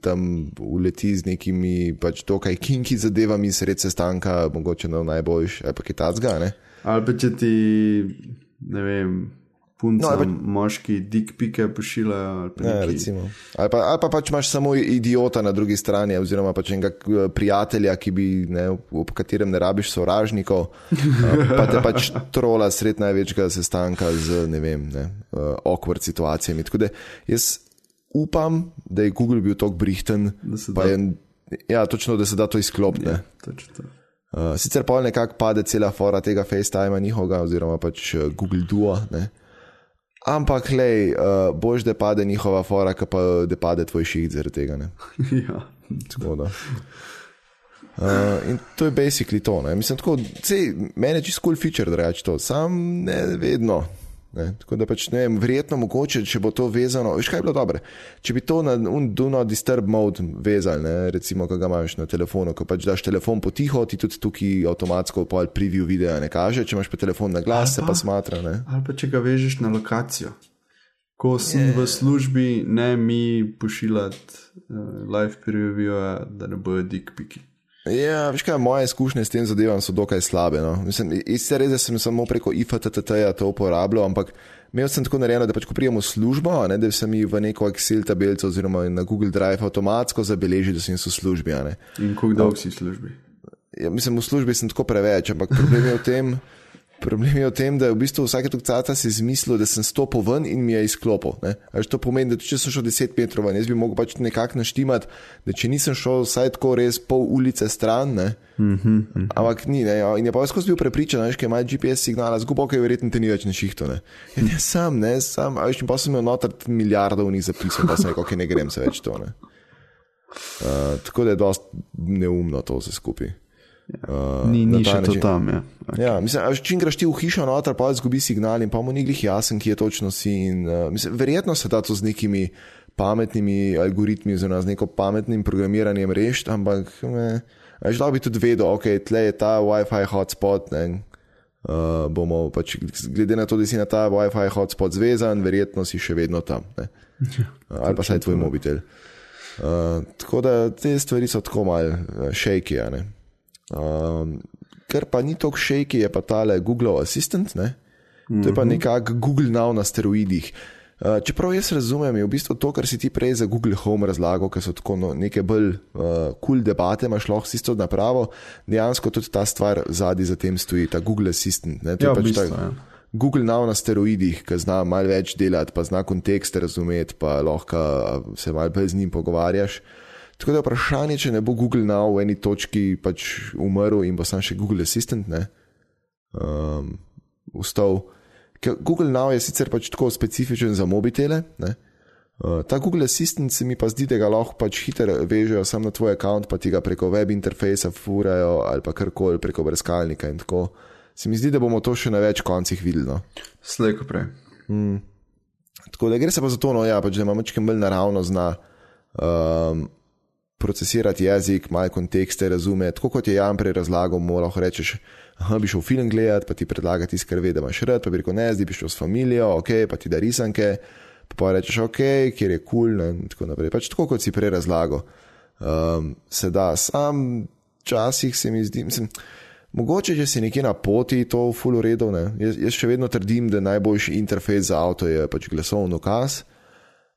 tam uleti z nekimi pač dokaj kinki zadevami, sred sestanka, mogoče na najboljš, ali pa ne. Ali pa če ti, ne vem, punce, no, pa... moški, dik pike pošiljajo. Ali, ja, ali, pa, ali pa pač imaš samo idiota na drugi strani, oziroma pač enega eh, prijatelja, ki bi, ne, v katerem ne rabiš sovražnikov, eh, pa te pač trola sred največjega sestanka z, ne vem, ne, eh, awkward situacijami. Tako da jaz upam, da je Google bil tako brihten, da, je, ja, točno, da se da to izklopiti. Ja, Uh, sicer pa nekako pade cela fora tega FaceTime njihovega, oziroma pač Google Duo. Ne? Ampak, lej, uh, bož, da pade njihova fora, pa da pade tvoj ših zaradi tega. ja. Tako, Uh, in to je basically to. Ne? Mislim, tako, sej, meni je čisto cool feature, da rečem to, sam ne vedno. Ne? Tako da pač ne vem, verjetno mogoče, če bo to vezano, veš kaj je bilo dobro. Če bi to na do not disturb mode vezali, ne? recimo, ko ga imaš na telefonu, ko pač daš telefon potiho, ti tudi tukaj avtomatsko pol preview videa ne kaže, če imaš pa telefon na glas, se pa smatra. Ne? Ali pa če ga vežeš na lokacijo. Ko sem je. v službi, ne mi pošiljati uh, live preview, da ne bojo dik piki. Ja, veš kaj, moje izkušnje s tem zadevam so dokaj slabe. No. Mislim, iste res, da sem samo preko IFTTT-ja to uporabljal, ampak imel sem tako narejeno, da pač ko prijemo službo, ne, da se mi v neko Excel tabelico oziroma na Google Drive avtomatsko zabeleži, da sem v službi. In koliko dolgo si v službi? Ja, mislim, v službi sem tako preveč, ampak problem je v tem, Problem je v tem, da je v bistvu vsake tukcata si izmislil, da sem stopil ven in mi je izklopil. To pomeni, da če sem šel 10 metrov ven, jaz bi mogel pač nekako naštimati, da če nisem šel vsaj tako res pol ulice stran, ne. Mm -hmm. Ampak ni, ne. In je pa skozi bil prepričan, da ima GPS signala, zgubo, ki je verjetno te ni več na šihtu, ne. In jaz sam, ne, sam, a veš, in pa sem imel noter milijardov njih zapisov, pa sem rekel, ok, ne grem se več to, ne. Uh, tako da je dost neumno to vse skupaj. Uh, ni ni še to tam. Ja. Okay. Ja, mislim, če greš ti v hišo, noter, pa izgubi signal in pa mu ni glih jasen, ki je točno si. In, uh, mislim, verjetno se da to z nekimi pametnimi algoritmi, oziroma z neko pametnim programiranjem rešiti, ampak že da bi tudi vedel, ok, tle je ta WiFi hotspot. Ne, uh, bomo pač, glede na to, da si na ta WiFi hotspot zvezan, verjetno si še vedno tam. Ne. Uh, ali pa saj tvoj mobitel. Uh, tako da te stvari so tako malce šejki. Uh, Um, ker pa ni tako shaky, je pa tale Google Assistant, ne? to je pa mhm. nekako Google Now na steroidih. Uh, čeprav jaz razumem, je v bistvu to, kar si ti prej za Google Home razlagal, ker so tako no, neke bolj kul uh, cool debate, imaš lahko s isto napravo, dejansko tudi ta stvar zadnji za tem stoji, ta Google Assistant. Ne, ja, pač bistvo, ta, ja. Google Now na steroidih, ki zna malo več delati, pa zna kontekste razumeti, pa lahko se malo bolj z njim pogovarjaš. Uh, Tako da je vprašanje, če ne bo Google Now v eni točki pač umrl in bo sam še Google Assistant, ne, um, ustal. Ker Google Now je sicer pač tako specifičen za mobitele, ne, uh, ta Google Assistant se mi pa zdi, da ga lahko pač hitro vežejo sam na tvoj račun, pa ti ga preko web interfejsa furajo ali pa karkoli preko brskalnika in tako. Se mi zdi, da bomo to še na več koncih videli. No. Slejko prej. Mm. Tako da gre se pa za to, no, ja, pač, da imamo čekaj bolj naravno zna. Um, procesirati jezik, malo kontekste razume. Tako kot je Jan prej razlagal, lahko rečeš, da bi šel film gledati, pa ti predlaga tisto, kar ve, da imaš rad, pa bi rekel, ne, zdaj bi šel s familijo, ok, pa ti da risanke, pa, pa rečeš, ok, kjer je kul cool, in tako naprej. Pač tako kot si prej razlagal. Um, se da, sam časih se mi zdi, mislim, mogoče, če si nekje na poti, to v full uredu. Jaz, jaz še vedno trdim, da najboljši interfejs za avto je pač glasovni ukaz.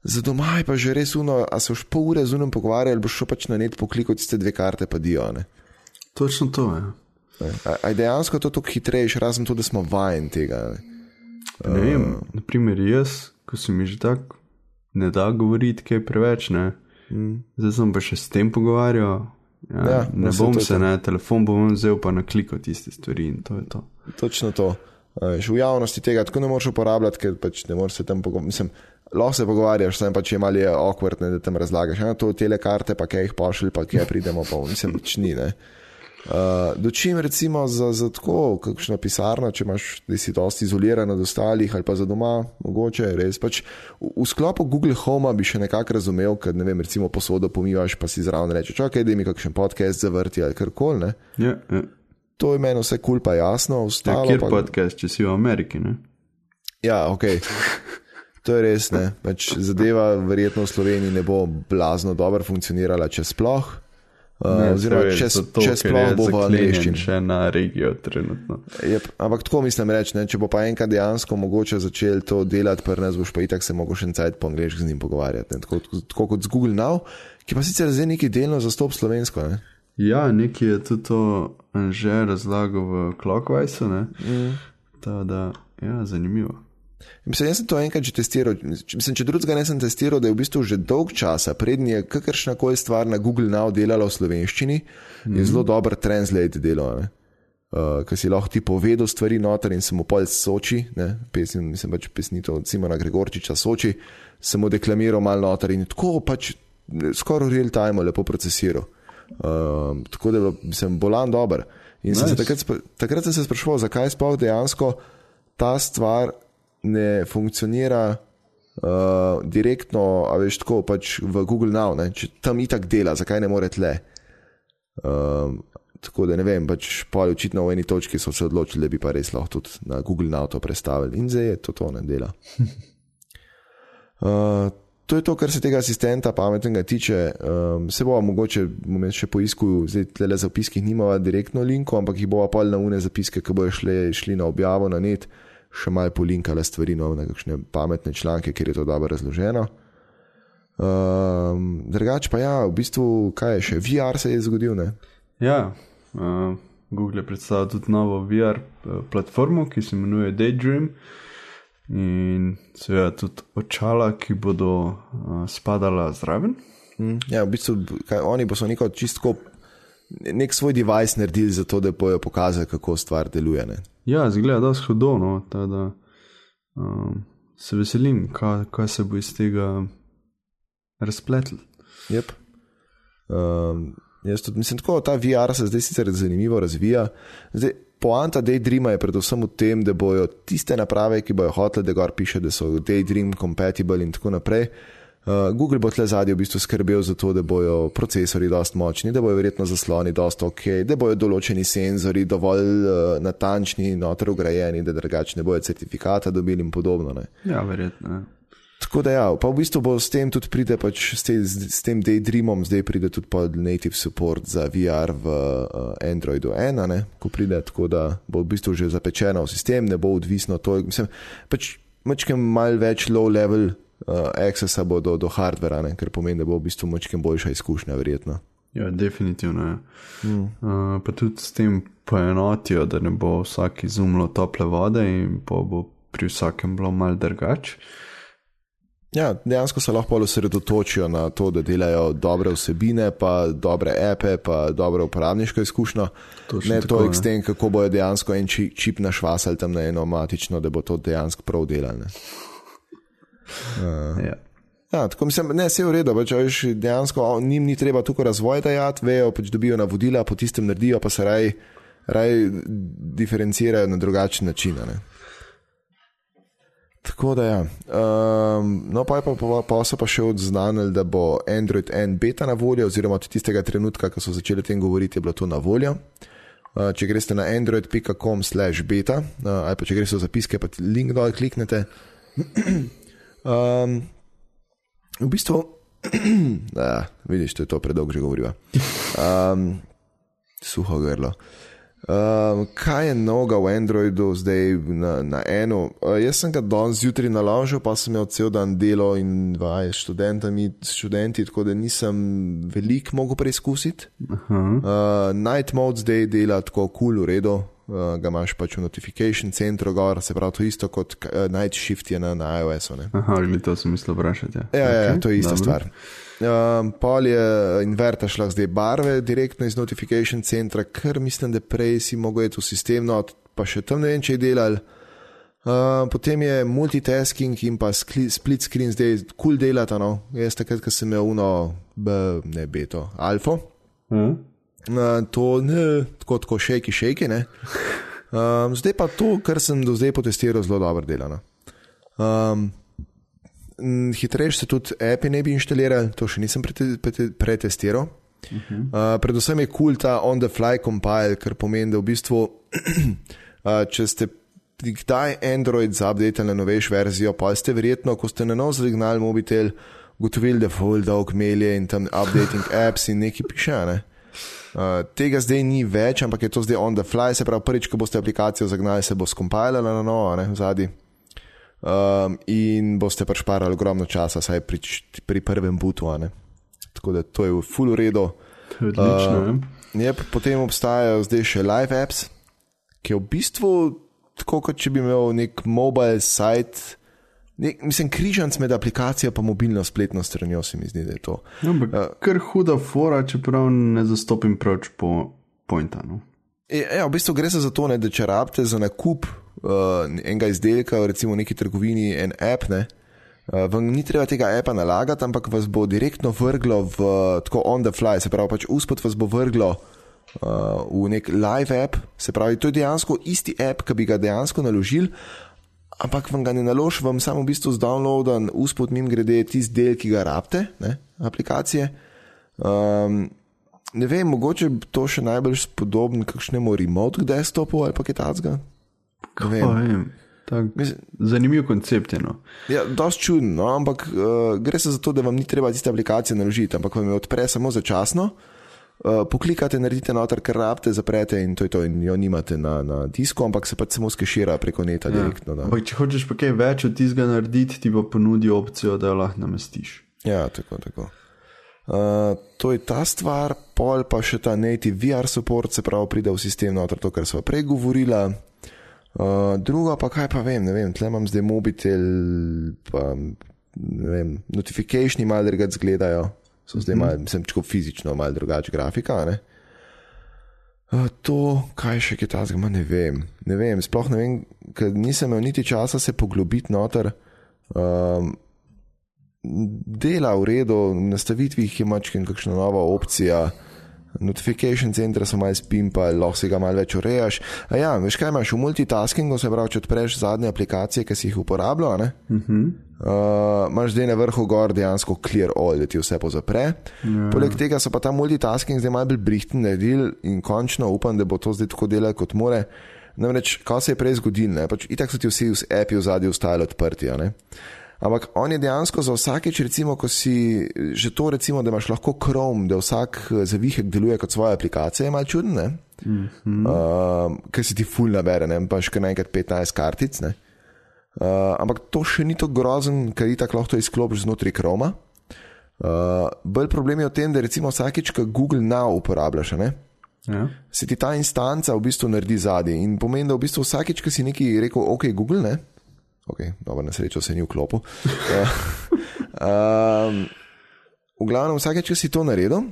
Za doma je pa že res uno, a se už pol ure z unom pogovarjali, boš šel pač na net poklikati tiste dve karte, pa dio. Ne? Točno to je. Ja. Aj dejansko to tako hitrejš, razen to, da smo vajen tega. Ne, ne vem, uh, naprimer jaz, ko se mi že tako ne da govoriti kaj preveč, ne. Mm. Zdaj sem pa še s tem pogovarjal. Ja, ja, ne bom se, ne, telefon bom vzel pa na kliko tiste stvari in to je to. Točno to. V javnosti tega tako ne moreš uporabljati, ker pač ne moreš se tam pogovarjati lahko se pogovarjaš, sem pa če malo je okvrt, da tam razlagaš. Ja, to telekarte, pa kaj jih pošilj, pa kaj pridemo, pa nisem nič ni. Ne. Uh, Dočim recimo za, za tako, kakšno pisarno, če imaš, da si dosti izoliran od ostalih ali pa za doma, mogoče res. Pač v, v sklopu Google Home bi še nekako razumel, ker ne vem, recimo posodo pomivaš, pa si zraven rečeš, ok, da mi kakšen podcast zavrti ali karkoli. Ja, ja. To je meni vse kul, cool, pa jasno. Ja, kjer pa... podcast, če si v Ameriki? Ne? Ja, ok. To je res, ne. Pač zadeva verjetno v Sloveniji ne bo blazno dobro funkcionirala, če sploh. Uh, oziroma, če, to, če sploh bo v angliščini. Še na regijo trenutno. Je, ampak tako mislim reči, ne, če bo pa enkrat dejansko mogoče začel to delati, pa nas boš pa itak se mogoče en cajt po angliški z njim pogovarjati. Tako, tako kot z Google Now, ki pa sicer zdaj neki delno zastop slovensko. Ne. Ja, neki je tudi to že razlagal v Clockwise. Mm. Ta, da, ja, zanimivo. Mislim, jaz sem to enkrat že testiral. Mislim, če drugega nisem testiral, da je v bistvu že dolg časa, prednji je kakršna koli stvar na Google Now delala v slovenščini, mm -hmm. je mhm. zelo dober translate delo. Uh, Ker si lahko ti povedal stvari noter in se mu pol soči, pesem, mislim pač pesnito od Simona Gregorčiča soči, se mu deklamiral mal noter in tako pač skoraj real time lepo procesiral. Uh, tako da sem bolan dober. In nice. sem se takrat, takrat sem se sprašoval, zakaj sploh dejansko ta stvar ne funkcionira uh, direktno, a veš, tako pač v Google Now, ne? če tam itak dela, zakaj ne more tle. Uh, tako da ne vem, pač pol očitno v eni točki so se odločili, da bi pa res lahko tudi na Google Now to predstavili in zdaj je to to ne dela. Uh, to je to, kar se tega asistenta pametnega tiče. Um, se bo mogoče še poiskal, zdaj le zapiskih nimava direktno linko, ampak jih bo pa pol na une zapiske, ki bojo šli, šli na objavo na net. Uh, še malo polinkala stvari, no, na kakšne pametne članke, kjer je to dobro razloženo. Um, drugač pa ja, v bistvu, kaj je še, VR se je zgodil. Ne? Ja, uh, Google je predstavil tudi novo VR eh, platformo, ki se imenuje Daydream. In seveda tudi očala, ki bodo uh, spadala zraven. Mm, ja, v bistvu, kaj, oni pa so neko čistko, nek svoj device naredili za to, da bojo pokazali, kako stvar deluje. Ne? Ja, zgleda, da so hodovno, da um, se veselim, kaj, kaj se bo iz tega razpletlo. Yep. Um, jaz tudi mislim, da ta VR se zdaj sicer zanimivo razvija. Zdaj, poanta Daydreama je predvsem v tem, da bojo tiste naprave, ki bojo hotele, da gor piše, da so Daydream compatible in tako naprej. Uh, Google bo tle zadnji v bistvu skrbel za to, da bojo procesori dosti močni, da bojo verjetno zasloni dosti ok, da bojo določeni senzori dovolj uh, natančni in noter ugrajeni, da drugače ne bojo certifikata dobili in podobno. Ne. Ja, verjetno. Ja. Tako da, ja, pa v bistvu bo s tem tudi pride, pač s, te, s tem Daydreamom, zdaj pride tudi pod native support za VR v uh, Androidu 1, ne, ko pride, tako da bo v bistvu že zapečeno v sistem, ne bo odvisno to. Mislim, pač mačkem mal več low level uh, accessa bo do, do hardvera, ne, kar pomeni, da bo v bistvu mačkem boljša izkušnja, verjetno. Ja, definitivno je. Mm. Uh, pa tudi s tem poenotijo, da ne bo vsak izumlo tople vode in pa bo pri vsakem bilo mal drugače. Ja, dejansko se lahko osredotočijo na to, da delajo dobre vsebine, pa dobre ape, pa dobro uporabniško izkušnjo. Ne tako, to, eksten, kako bojo dejansko en čip našvasali tam na eno matično, da bo to dejansko prav delali. Uh. Ja. Ja, tako mislim, ne, vse je v redu, pač, veš, dejansko njim ni treba tukaj razvoj dajati, vejo, pač dobijo navodila, po tistem naredijo, pa se raj, raj diferencirajo na drugačen način. Ne. Tako da, ja. um, no, pa, pa, pa, pa so pa še odznanili, da bo Android N beta na voljo, oziroma od tistega trenutka, ko so začeli o tem govoriti, je bilo to na voljo. Uh, če greste na android.com/slash beta, uh, ali pa če greste v zapiske, pa link dol kliknete. um, v bistvu, da, vidiš, to je to predolgo že govorila. Um, suho grlo. Um, kaj je noga v Androidu zdaj na, na eno? Uh, jaz sem ga danes zjutraj naložil, pa sem imel cel dan delo in vaj s študenti, tako da nisem veliko mogel preizkusiti. Uh -huh. uh, Night mode zdaj dela tako kul, cool, v redu, uh, ga imaš pač v notification centru, gor, se pravi to isto kot uh, Night Shift je na, na iOS-u. Aha, ali to sem mislil vprašati. Ja, ja, okay. ja, to je ista Dobre. stvar. Um, pol je inverter šla zdaj barve direktno iz notification centra, ker mislim, da prej si mogel iti v sistem, no pa še tam ne vem, če je delal. Uh, potem je multitasking in pa split screen zdaj kul cool delata. No? Jaz takrat, ko sem imel uno, b, ne beto, alfa. Mm. Uh, to ne, tako, tako šejki, šejki. Um, zdaj pa to, kar sem do zdaj potestiral, zelo dobro delano. Um, Hitrejše se tudi api ne bi inštalirali, to še nisem pretestiral. Uh -huh. uh, predvsem je kul cool ta on-the-fly compile, kar pomeni, da v bistvu, uh, če ste kdaj Android zapdate na novejšo verzijo, pa ste verjetno, ko ste na novo zagnali mobitel, ugotovili, da je full dog mailje in tam updating apps in neki piše. Ne? Uh, tega zdaj ni več, ampak je to zdaj on-the-fly, se pravi, prvič, ko boste aplikacijo zagnali, se bo skompilala na novo, v zadnji um, in boste pač parali ogromno časa, saj pri, pri prvem butu. Tako da to je v full redu. Odlično. Uh, je, potem obstajajo zdaj še live apps, ki je v bistvu tako, kot če bi imel nek mobile site. Nek, mislim, križanc med aplikacijo in mobilno spletno stranjo se mi zdi, da je to. No, uh, kar huda fora, čeprav ne zastopim preveč po pointa. No? Ja, v bistvu gre za to, ne, da če rabite za nakup uh, enega izdelka, recimo v neki trgovini, en app, ne, uh, vam ni treba tega appa nalagati, ampak vas bo direktno vrglo v tako on the fly, se pravi, pač uspod vas bo vrglo. Uh, v nek live app, se pravi, to je dejansko isti app, ki bi ga dejansko naložili, ampak vam ga ne naloži, vam samo v bistvu z downloadom, uspod mim grede tisti del, ki ga rabite, ne, aplikacije. Um, ne vem, mogoče to še najbolj spodoben kakšnemu remote desktopu ali pa kaj takega. Zanimiv koncept je. No. Ja, dosti čudno, no, ampak uh, gre se za to, da vam ni treba tiste aplikacije naložiti, ampak vam jo odpre samo začasno. Uh, poklikate, naredite noter, kar rabite, zaprete in to je to, in jo nimate na, na disku, ampak se pa samo skešira preko neta ja. direktno. Ampak, če hočeš pa kaj več od tistega narediti, ti pa ponudi opcijo, da jo lahko namestiš. Ja, tako, tako. Uh, to je ta stvar, pol pa še ta native VR support, se pravi, pride v sistem noter, to, kar smo prej govorili. Uh, druga pa kaj pa vem, ne vem, tle imam zdaj mobitel, pa ne vem, notifikationi malo drugače izgledajo, so zdaj malo, sem čko fizično malo drugače grafika, ne. To, kaj še je ta zgama, ne vem, ne vem, sploh ne vem, ker nisem imel niti časa se poglobiti noter. Um, dela v redu, v nastavitvih je mačken kakšna nova opcija. Notification centra so malo spimpa, lahko si ga malo več urejaš. A ja, veš kaj imaš v multitaskingu, se pravi, če odpreš zadnje aplikacije, ki si jih uporabljal, uh -huh. uh, imaš zdaj na vrhu gor dejansko clear all, da ti vse pozapre. Ja. Poleg tega so pa ta multitasking zdaj malo bolj brihten naredil in končno upam, da bo to zdaj tako delal kot more. Namreč, kaj se je prej zgodilo, pač itak so ti vsi api v zadnji ostali odprti. Ampak on je dejansko za vsakeč, recimo, ko si že to, recimo, da imaš lahko Chrome, da vsak eh, zavihek deluje kot svoja aplikacija, je malo čudno, mm -hmm. uh, ker si ti ful nabere, ne pa še kar naenkrat 15 kartic. Uh, ampak to še ni tako grozen, ker ti tako lahko izklopiš znotraj Chroma. Uh, bolj problem je v tem, da recimo vsakeč, ko Google Now uporabljaš, ne, ja. se ti ta instanca v bistvu naredi zadnji in pomeni, da v bistvu vsakeč, ko si nekaj rekel, ok, Google, ne. Ok, dobro, na srečo se ni vklopil. um, v glavnem, vsake, če si to naredil,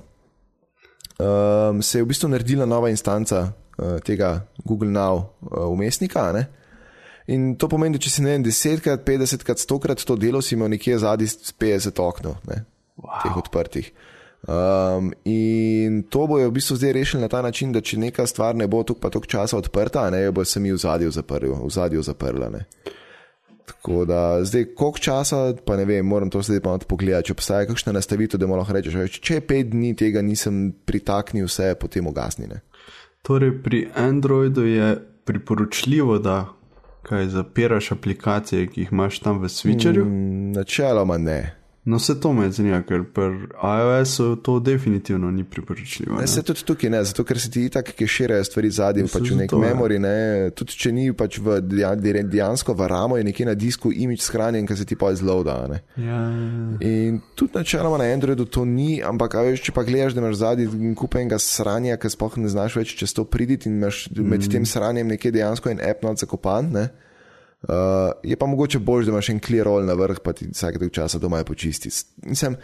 um, se je v bistvu naredila nova instanca uh, tega Google Now uh, umestnika. Ne? In to pomeni, da če si ne vem, 10krat, 50krat, 100krat to delo, si imel nekje zadnji 50 okno, ne? wow. teh odprtih. Um, in to bojo v bistvu zdaj rešili na ta način, da če neka stvar ne bo tukaj pa toliko časa odprta, ne jo bo se mi v zadju zaprla. Tako da zdaj, koliko časa, pa ne vem, moram to zdaj malo pogledati, če obstaja kakšna nastavitev, da lahko rečeš, če pet dni tega nisem pritaknil, vse potem ugasnine. Torej, pri Androidu je priporočljivo, da kaj zapiraš aplikacije, ki jih imaš tam v Switcherju? Mm, načeloma ne. No, vse to me zanima, ker pri iOS-u to definitivno ni priporočljivo. Ne, ne se tudi tukaj ne, zato ker se ti tako keširajo stvari zadnji, pač v neki memori, ne, tudi če ni pač v dejansko v ramo, je nekje na disku imič shranjen, ki se ti pa izloada. Ja. In tudi načeloma na Androidu to ni, ampak veš, če pa gledaš, da imaš zadnji kup enega sranja, ki sploh ne znaš več čez to priditi in imaš mm. med tem sranjem nekje dejansko en app not zakopan. Ne, Uh, je pa mogoče bolj, da imaš en clear roll na vrh, pa ti vsake toliko časa doma počisti. Mislim,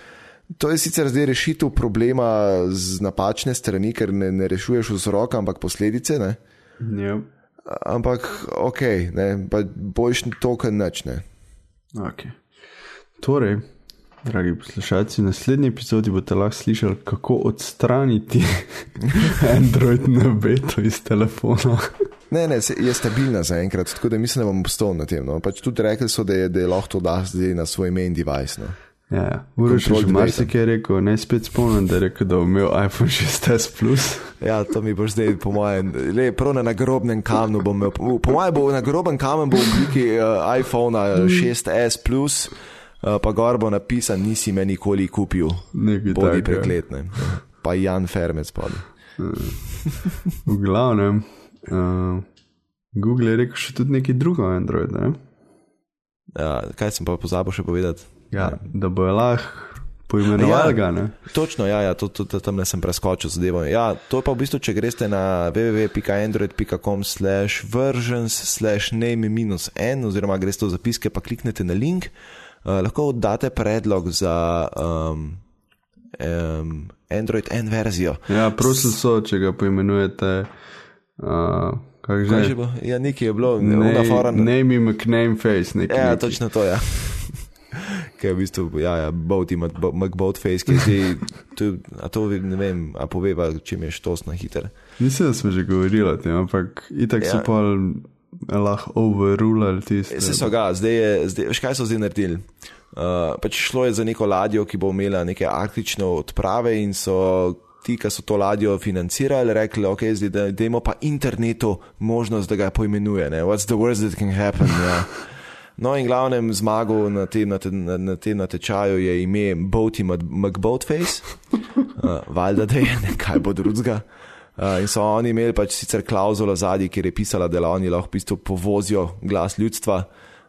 to je sicer zdaj rešitev problema z napačne strani, ker ne, ne rešuješ vzroka, ampak posledice. Yep. Ja. Ampak ok, ne, boš to, kar načne. Okay. Torej, dragi poslušalci, v naslednji epizodi boste lahko slišali, kako odstraniti Android na beto iz telefona. Ne, ne, je stabilna zaenkrat, tako da mislim, da bom postal na tem. No. Pač tudi rekli so, da je, da je lahko to da zdaj na svoj main device. No. Ja, ja. Uroš že marsikaj rekel, ne spet spomnim, da je rekel, da je imel iPhone 6s Plus. Ja, to mi bo zdaj, po mojem, le prav na nagrobnem kamnu bom imel. Po mojem bo nagroben kamen bo v obliki uh, iPhone 6s Plus, uh, pa gor bo napisan, nisi me nikoli kupil. Nekaj Bodi prekletne. Pa Jan Fermec spodaj. v glavnem. Uh, Google je rekel še tudi nekaj drugega, Android. Ne? Ja, kaj sem pa pozabil še povedati? Ja, da bo lahko poimenoval ja, ga. Točno, ja, ja to, to, to, tam ne sem preskočil zadevo. Ja, to pa v bistvu, če greste na www.android.com slash versions slash name minus n oziroma greste v zapiske pa kliknete na link, uh, lahko oddate predlog za um, um, Android N verzijo. Ja, prosim so, če ga poimenujete. Uh, kaj že? že ja, nekaj je bilo, ne forum. Name him, name face. Nekaj, ja, nekaj. točno to. Ja. Kaj je v bistvu, ja, ja boat ima boat face, ki si, tu, a to ne vem, a poveva, če mi je štos na hiter. Mislim, da smo že govorili o tem, ampak itak ja. so pa lahko overrulali tiste. Se so ga, zdaj je, zdaj, veš kaj so zdaj naredili? Uh, pač šlo je za neko ladjo, ki bo imela neke arktične odprave in so ti, ki so to ladjo financirali, rekli, okay, zdaj, da, da imamo pa internetu možnost, da ga poimenuje. Ne? What's the worst that can happen? Ja. No, in glavnem zmagal na tem na te, na, na te natečaju je ime Boaty McBoatface, uh, valjda, da je nekaj bo drugega. Uh, in so oni imeli pač sicer klauzulo zadnji, kjer je pisala, da oni lahko v bistvu povozijo glas ljudstva.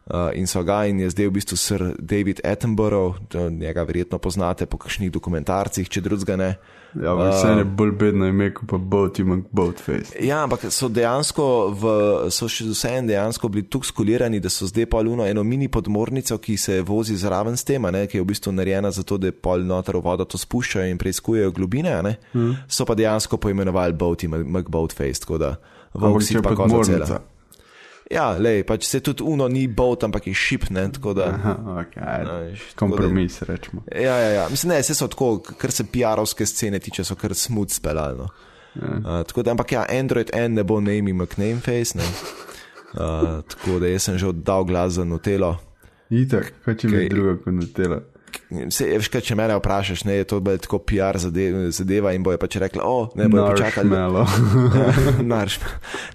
Uh, in so ga in je zdaj v bistvu sir David Attenborough, njega verjetno poznate po kakšnih dokumentarcih, če drugega ne. Ja, ampak vse je bolj bedno ime, kot pa Boat ima Boatface. Ja, ampak so dejansko, v, so še vseeno dejansko bili tukaj skulirani, da so zdaj pa luno eno mini podmornico, ki se vozi zraven s tem, ki je v bistvu narejena zato, da pol noter v vodo to spuščajo in preizkujejo globine, hmm. so pa dejansko poimenovali Boat ima Boatface, tako da v Oxy pa kot podmornica. Ja, lej, pač se tudi uno ni bot, ampak je šip, ne, tako da. Aha, okay, no, kompromis, da, rečemo. Ja, ja, ja, mislim, ne, vse so tako, kar se PR-ovske scene tiče, so kar smut spelalno. Ja. Uh, tako da, ampak ja, Android N ne bo name ima Nameface, ne. Uh, tako da jaz sem že oddal glas za Nutelo. Itak, kaj če mi druga kot Nutela. Se, veš, kaj, če me vprašaš, ne, je to bolj tako PR zadeva in bojo pač rekli, o, ne bojo počakali. Narš.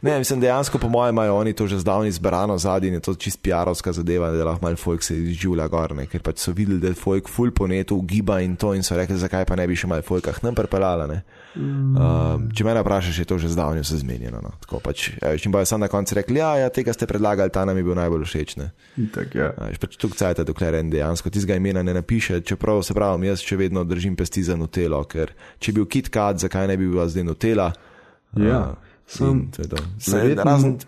ne, mislim, dejansko po mojem imajo oni to že zdavni zbrano zadnji in je to čist PR-ovska zadeva, da lahko malo folk se izživlja gor, ne, ker pač so videli, da je folk full po netu giba in to in so rekli, zakaj pa ne bi še malo folkah nam prepelala, ne. Mm. Uh, če me vprašaš, je to že zdavni vse zmenjeno, no. Tako pač, ja, in bojo sam na koncu rekli, ja, ja, tega ste predlagali, ta nam je bil najbolj všeč, ne. Tak, ja. Uh, pač tukaj cajta, dokler en dejansko tistega imena ne napiše, čeprav se pravi, jaz še vedno držim pesti za Nutelo, ker če bi bil KitKat, zakaj ne bi bila zdaj Nutela? Ja, sem. Razen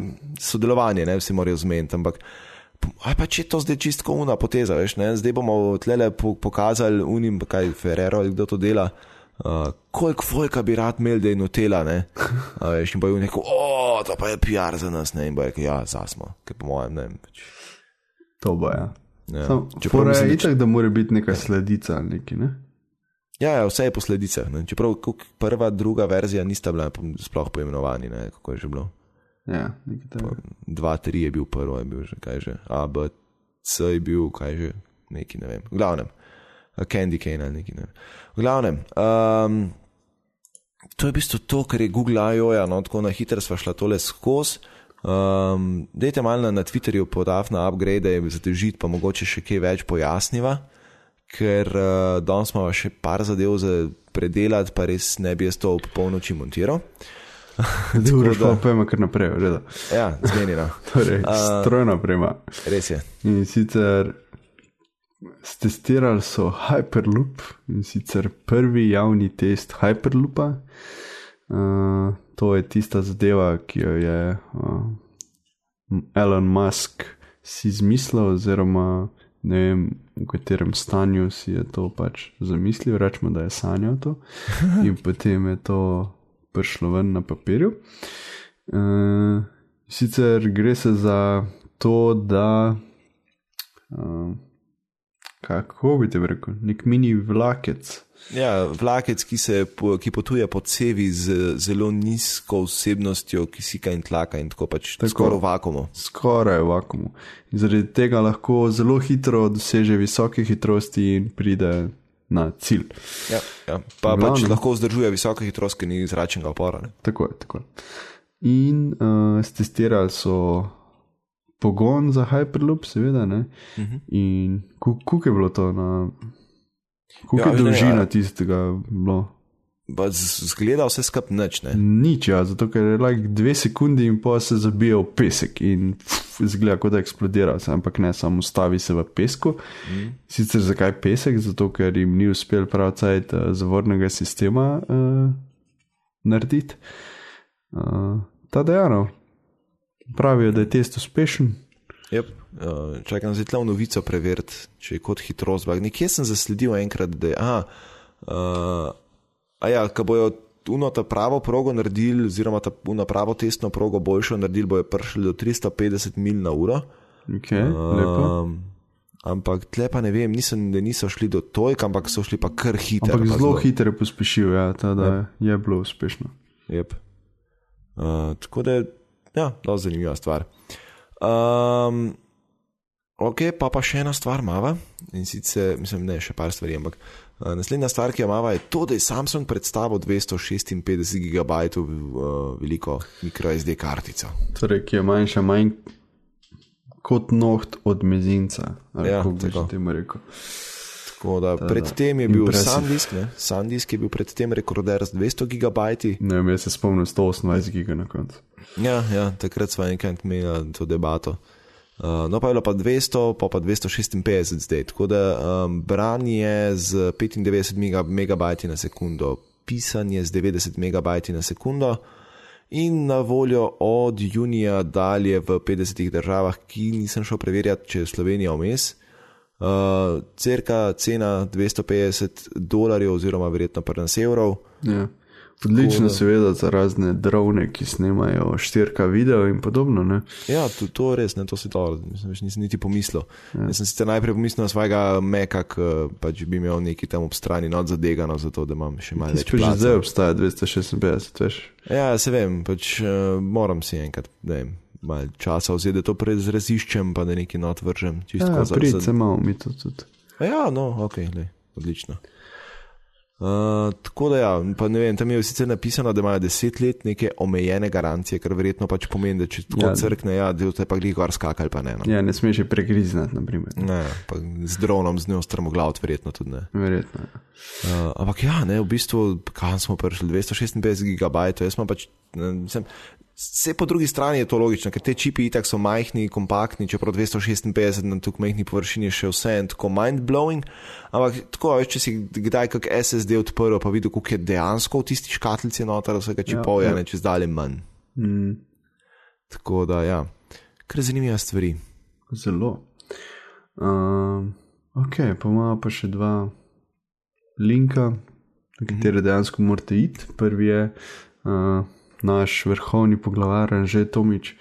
sodelovanje, ne vsi morajo zmeniti, ampak. Aj pa če to zdaj čistko una poteza, veš, ne? zdaj bomo tlele pokazali unim, kaj Ferrero ali kdo to dela, uh, koliko folka bi rad imel, da je Nutela, ne? A, veš, in bojo neko, o, to pa je PR za nas, ne, in bojo rekel, ja, zasmo, ker po mojem, ne. Pač. To bo, ja. Ja. Čeprav je itak, da mora biti neka sledica ali nekaj. Ne? Ja, ja, vse je posledica. Ne? Čeprav prva, druga verzija nista bila sploh poimenovani, ne? kako je že bilo. Ja, dva, tri je bil prvo, je bil že kaj že. A, B, C je bil kaj že, neki ne vem. V glavnem, Candy Cane ali neki ne vem. V glavnem, um, to je v bistvu to, kar je Google I.O. Ja, no, tako na hitro sva šla tole skozi. Um, dejte malo na Twitterju podati na upgrade, da se težite, pa mogoče še kaj več pojasniva, ker uh, danes smo še par zadev za predelati, pa res ne bi jaz to v polnoči montiral. Dobro, da ima kar naprej, že da. Ja, zmenjeno. torej, uh, strojno prema. Res je. In sicer testirali so Hyperloop in sicer prvi javni test Hyperloopa. Uh, to je tista zadeva, ki jo je uh, Elon Musk si izmislil, oziroma ne vem, v katerem stanju si je to pač zamislil, rečemo, da je sanjal to, in potem je to prišlo ven na papirju. Uh, sicer gre se za to, da. Uh, kako bi te rekel, nek mini vlakec. Ja, vlakec, ki, se, ki potuje po cevi z zelo nizko vsebnostjo kisika in tlaka, in tako pač tako, skoraj v vakumu. Skoraj v vakumu. In zaradi tega lahko zelo hitro doseže visoke hitrosti in pride na cilj. Ja, ja. pa Glavno, pač lahko vzdržuje visoke hitrosti, ker ni zračnega opora. Ne? Tako je. Tako. In uh, testirali so pogon za Hyperloop, seveda. Uh mhm. -huh. In kako je bilo to? Na, kako ja, je dolžina ne, tistega? Zgleda vse skupaj nič. Ne? Nič, ja, zato ker je like dve sekundi in pa se zabija v pesek in zgleda, kot da eksplodira, ampak ne, samo stavi se v pesku. Mm. Sicer zakaj pesek? Zato ker jim ni uspel pravcajt uh, zavornega sistema uh, narediti. Uh, ta dejano, pravijo, da je test uspešen. Yep. Uh, čakam, zdaj tle novico preveriti, če je kot hitrost. Nekje sem zasledil enkrat, da je. Aha, uh, a ja, ko bojo uno ta pravo progo naredili, oziroma ta uno pravo testno progo boljšo naredili, bojo prišli do 350 mil na uro. Okay, uh, ampak tle pa ne vem, nisem, da niso šli do tojka, ampak so šli pa kar hitro. Ampak zelo hitro je pospešil, ja, ta, da yep. je bilo uspešno. Yep. Uh, tako da. Ja, zelo zanimiva stvar. Um, ok, pa pa še ena stvar, mava. In sicer, mislim, ne še par stvari, ampak uh, naslednja stvar, ki jo mava, je to, da je Samsung predstavil 256 GB uh, veliko microSD kartico. Torej, ki je manjša, manj kot noht od mezinca. Ja, tako temu rekel. Tako da, predtem je bil Sandisk, Sandisk je bil predtem rekorder z 200 GB. Ne vem, jaz se spomnim 128 GB na koncu. Ja, ja takrat smo enkrat imeli to debato. Uh, no, pa je bilo pa 200, pa pa 256 zdaj. Tako da um, branje z 95 megabajti na sekundo, pisanje z 90 megabajti na sekundo in na voljo od junija dalje v 50 državah, ki nisem šel preverjati, če je Slovenija vmes. Uh, cerka cena 250 dolarjev, oziroma verjetno pa nas evrov. Ja. Odlično, seveda, za razne drone, ki snimajo 4K video in podobno. Ne? Ja, to, to res, ne, to si to, nisem, nisem niti pomislil. Ja. Jaz sem sicer najprej pomislil na svojega meka, pač bi imel neki tam ob strani not zadegano, zato da imam še malo več. Če že zdaj obstaja 256, veš. Ja, se vem, pač uh, moram si enkrat, ne vem. Malo časa vzeti, da to pred raziščem, pa da nekaj not vržem. Ja, Pridite, malo mi to tudi. Ja, no, ok, le, odlično. Uh, tako da, ja, pa ne vem, tam je sicer napisano, da imajo deset let neke omejene garancije, kar verjetno pač pomeni, da če tako ja, crkne, ja, da te pa glih gor skakali, pa ne. No. Ja, ne smeš je pregriznati, na primer. Ne, pa z dronom, z njo strmoglav, verjetno tudi ne. Verjetno. Uh, ampak ja, ne, v bistvu, kam smo prišli, 256 gigabajtov, jaz sem pač, ne, sem, Vse po drugi strani je to logično, ker te čipi itak so majhni, kompaktni, čeprav 256 na tukaj majhni površini še vse en tako mind-blowing. Ampak tako, veš, če si kdaj kak SSD odprl, pa videl, koliko je dejansko v tisti škatlici noter, vsega čipov, ja, ja. ne čez dalje manj. Mm. Tako da, ja, kar zanimive stvari. Zelo. Um, ok, pa imamo pa še dva linka, na katere mm -hmm. dejansko morate iti. Prvi je. Uh, naš vrhovni poglavar Anže Tomič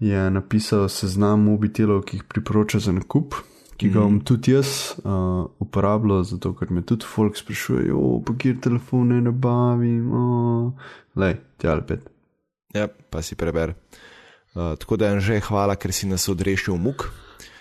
je napisal seznam mobitelov, ki jih priporoča za nakup, ki ga bom mm. tudi jaz uh, uporabljal, zato ker me tudi folk sprašuje, pa kjer telefone nabavim, uh. le, tja ali pet. Ja, pa si preber. Uh, tako da je že hvala, ker si nas odrešil muk.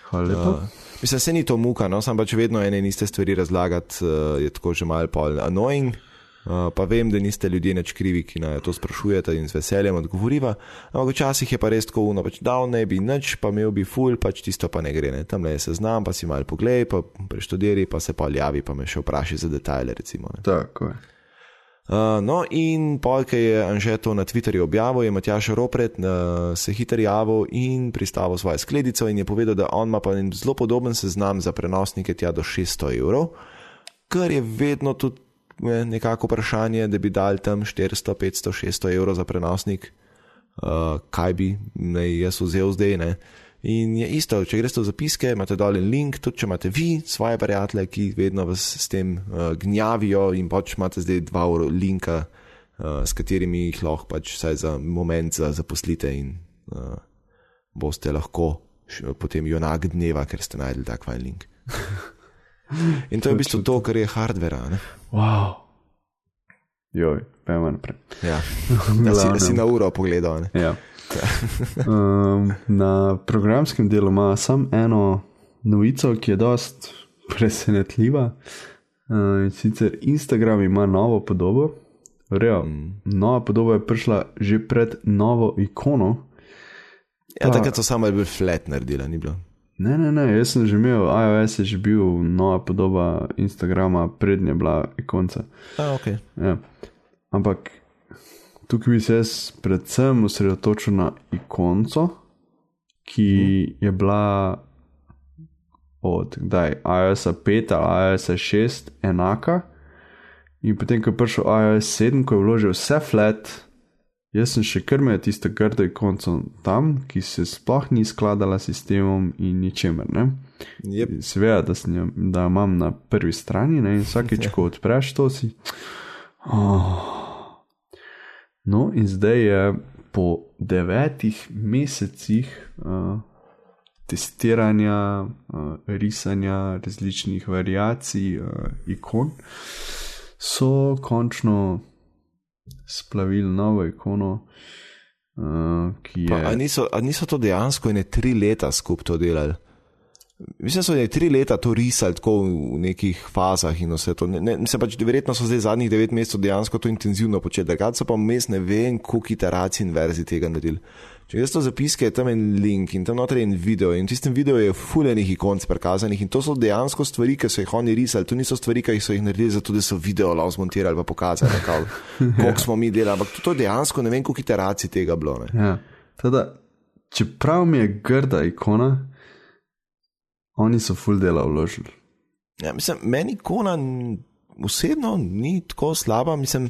Hvala lepa. Uh, mislim, se ni to muka, no, sam pač vedno ene in iste stvari razlagati, uh, je tako že malo pol annoying. Uh, pa vem, da niste ljudje neč krivi, ki naj to sprašujete in z veseljem odgovoriva. Ampak včasih je pa res tako uno, pač dal ne bi nič, pa imel bi ful, pač tisto pa ne gre. Ne. Tam le se znam, pa si mal poglej, pa preštudiri, pa se pa javi, pa me še vpraši za detajle. Recimo, Tako je. Uh, no, in polk je Anžeto na Twitterju objavil, je Matjaš Ropret uh, se hitro javil in pristavil svojo skledico in je povedal, da on ima pa zelo podoben seznam za prenosnike tja do 600 evrov, kar je vedno tudi nekako vprašanje, da bi dal tam 400, 500, 600 evrov za prenosnik, uh, kaj bi naj jaz vzel zdaj. Ne? In je isto, če greste v zapiske, imate dol en link, tudi če imate vi svoje prijatelje, ki vedno vas s tem uh, gnjavijo in pač imate zdaj dva linka, uh, s katerimi jih lahko pač vsaj za moment za zaposlite in uh, boste lahko potem junak dneva, ker ste najdli tak fajn link. In to je v bistvu to, kar je hardware. Wow. Joj, pojmo naprej. Ja, da si, si na uro pogledal. Ja. um, na programskem delu ima samo eno novico, ki je dost presenetljiva. Uh, in sicer Instagram ima novo podobo. Real, mm. Nova podoba je prišla že pred novo ikono. Ja, takrat so samo bili flat naredili, ni bilo. Ne, ne, ne, jaz sem že imel, iOS je že bil nova podoba Instagrama, prednje bila ikonca. A, okay. ja. Ampak tukaj bi se jaz predvsem osredotočil na ikonco, ki hmm. je bila od kdaj, iOS 5 ali iOS 6 enaka. In potem, ko je prišel iOS 7, ko je vložil vse flat, Jaz sem še kar imel tisto grdo ikonco tam, ki se sploh ni skladala s sistemom in ničemer. Yep. Seveda, da, jo, da imam na prvi strani ne? in vsakeč, ko odpreš to, si. Oh. No, in zdaj je po devetih mesecih uh, testiranja, uh, risanja različnih variacij uh, ikon, so končno splavili novo ikono. Uh, je... pa, a, niso, a niso to dejansko ene tri leta skupaj to delali? Mislim, da so tri leta to risali tako v nekih fazah in vse to. Ne, ne, mislim pač, verjetno so zdaj zadnjih devet mesecev dejansko to intenzivno počeli, da so pa vmes ne vem, koliko iteracij in verzij tega naredili. Če greš to zapiske, je tam en link in tam noter je en video in v tistem videu je fuljenih ikon prikazanih in to so dejansko stvari, ki so jih oni risali. To niso stvari, ki so jih naredili zato, da so video lahko zmontirali pa pokazali, koliko smo mi delali. Ampak to je dejansko ne vem, koliko iteracij tega bilo. Ja. Teda, čeprav mi je grda ikona, oni so full dela vložili. Ja, mislim, meni ikona osebno ni tako slaba. Mislim,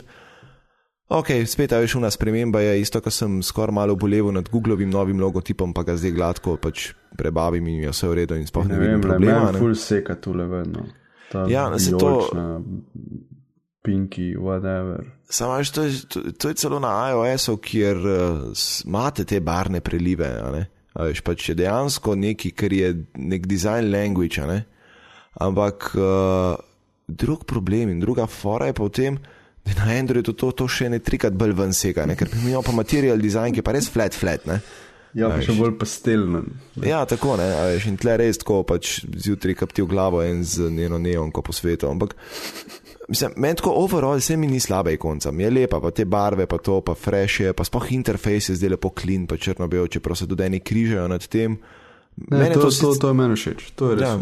ok, spet je šuna sprememba, je isto, ko sem skoraj malo boleval nad Googlovim novim logotipom, pa ga zdaj gladko pač prebavim in je vse v redu in sploh ne, ne vidim problema. Ne, full seka tule vedno. Ta Ja, se to- Pinky, whatever. Samo, veš, to, je- to, to je celo na iOS-u, kjer uh, imate te barne prelive. ne. Veš, pač je dejansko nekaj, kar je nek design language. ne. Ampak uh, drug problem in druga fora je pa v tem, da na Androidu to, to še ne trikrat bolj ven sega, ne? ker imamo pa material design, ki je pa res flat, flat. Ne? Ja, pa še bolj pastelnen. Ja, tako ne, veš, in tle res tako pač zjutraj kapti v glavo in z njeno neonko po svetu. Ampak, mislim, meni tako overall se mi ni slaba ikonca, mi je lepa, pa te barve, pa to, pa fresh je, pa sploh interfejs je zdaj lepo clean, pa črno-bel, čeprav se tudi eni križajo nad tem. Ne, Meni je to, to, sicer- to, to je meni všeč, to je res. Ja.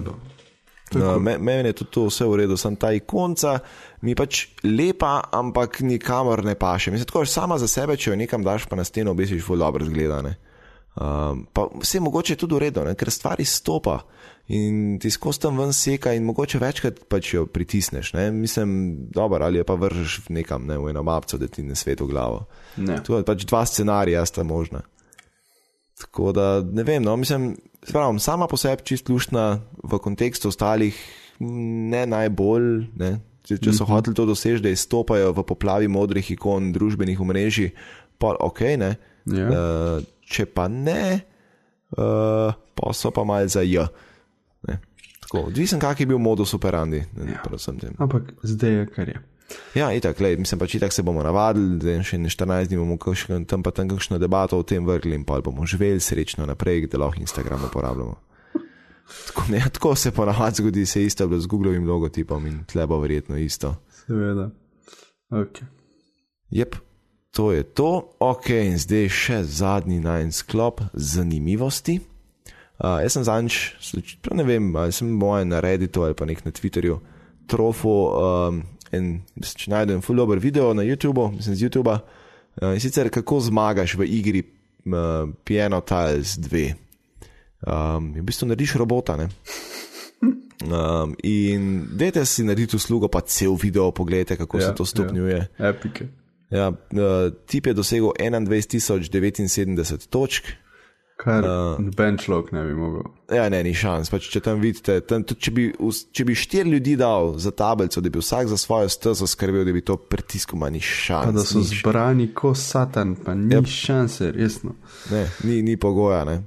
No, me- Meni je tudi to vse v redu, sem ta ikonca, mi je pač lepa, ampak nikamor ne paše. Mislim, tako, sama za sebe, če jo nekam daš, pa na steno obesiš, zelo dobro zgleda. ne. Um, pa vse mogoče je tudi v redu, ne? ker stvari stopa in ti skozi tam ven seka in mogoče večkrat pač jo pritisneš. Ne? Mislim, dobro, ali je pa vržeš nekam, ne, v eno mapco, da ti ne svet v glavo. Ne. Tu je pač dva scenarija sta možna. Tako da ne vem, no, mislim, pravim, sama po sebi čist luštna, v kontekstu ostalih ne najbolj. Ne. Če, če so Mhm. hoteli to doseči, da izstopajo v poplavi modrih ikon družbenih omrežij, pa ok, ne. Ja. Uh, če pa ne, uh, pa so pa malce za J. Ne. Tako, odvisen, kak je bil modus operandi. Ne, Ja. predvsem tem. Ampak zdaj je kar je. Ja, itak, lej, mislim pač, itak se bomo navadili, da še ne 14 dni bomo kakšen, tam pa tam kakšno debato o tem vrgli in pa bomo živeli srečno naprej, da lahko Instagram uporabljamo. Tako, ne, tako se ponavadi zgodi, se isto bilo z Googlovim logotipom in tle bo verjetno isto. Seveda. Okay. Jep, to je to. Ok, in zdaj še zadnji najn sklop zanimivosti. Uh, jaz sem zadnjič, ne vem, ali sem moje na Redditu ali pa nek na Twitterju, trofo um, in če najdem full dober video na YouTubu, mislim z YouTuba, uh, in sicer kako zmagaš v igri uh, Piano Tiles 2. Um, in v bistvu narediš robota, ne? Um, in dajte si narediti uslugo, pa cel video pogledajte, kako Ja, se to stopnjuje. Ja. Epike. Ja, uh, tip je dosegel 21.079 točk. Kar uh, noben človek ne bi mogel. Ja, ne, ni šans. Pač, če tam vidite, tam, tudi, če, bi, če bi štiri ljudi dal za tablico, da bi vsak za svojo stezo skrbel, da bi to pritiskal, ima ni Pa šans. da so ni, zbrani kot satan, pa ni Yep. yep. šanse, resno. ne, ni, ni pogoja. Ne.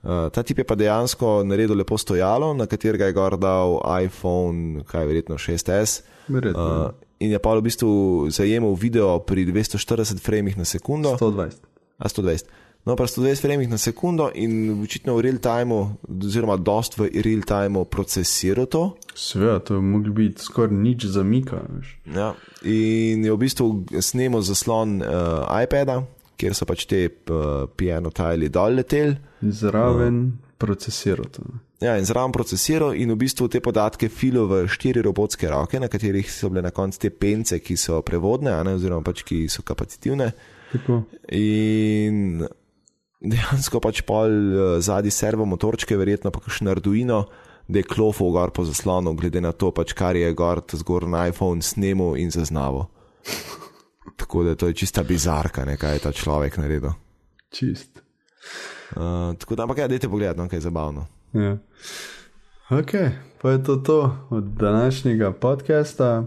Uh, ta tip je pa dejansko naredil lepo stojalo, na katerega je gor dal iPhone, kaj je verjetno 6S. Verjetno. Uh, in je pa v bistvu zajemal video pri 240 frameh na sekundo. 120. A 120. No, pa 120 frame na sekundo in očitno v real timeu, oziroma dost v real timeu procesiral to. Seveda, to je moglo biti skoraj nič zamika. Veš. Ja. In je v bistvu snemal zaslon uh, iPada, kjer so pač te uh, piano tajli dol leteli. In Zraven uh. procesiral to. Ja, in zraven procesiral in v bistvu te podatke filo v štiri robotske roke, na katerih so bile na koncu te pence, ki so prevodne, ne, oziroma pač ki so kapacitivne. Tako. In dejansko pač pol uh, zadnji servo motorčke, verjetno pa kakšen Arduino, da je klofov gor po zaslonu, glede na to, pač kar je gor zgor na iPhone snemu in zaznavo. Tako da to je čista bizarka, ne, kaj je ta človek naredil. Čist. Uh, tako da, ampak ja, dajte pogledati, no, kaj je zabavno. Ja. Ok, pa je to to od današnjega podcasta.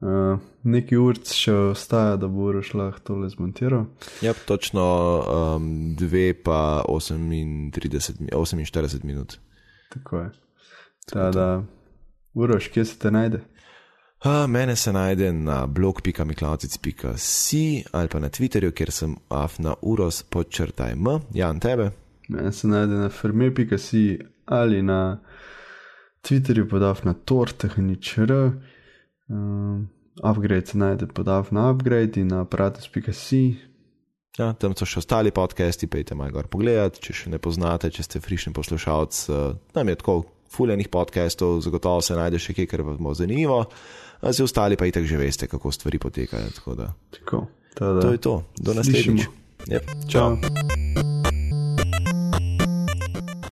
Uh, Nekaj ur še ostaja, da bo Uroš lahko tole zmontiral. Ja, točno um, dve pa 38, mi- 48 minut. Tako je. Tada, Uroš, kje se te najde? Uh, mene se najde na blog.miklavcic.si ali pa na Twitterju, kjer sem afna uros podčrtaj m, Jan tebe. Mene se najde na ferme.si ali na Twitterju podav na tortehničr. Um, upgrade se najde podav na upgrade in na aparatus.si. Ja, tam so še ostali podcasti, pejte malo gor pogledat, če še ne poznate, če ste frišni poslušalec. Uh, nam je tako fuljenih podcastov, zagotovo se najde še kaj, kar vas bo zanimivo. Zdaj ostali pa itak že veste, kako stvari potekajo. Tako da Tako, tada, to je to, do naslednjič. Yep. Čau. Ciao.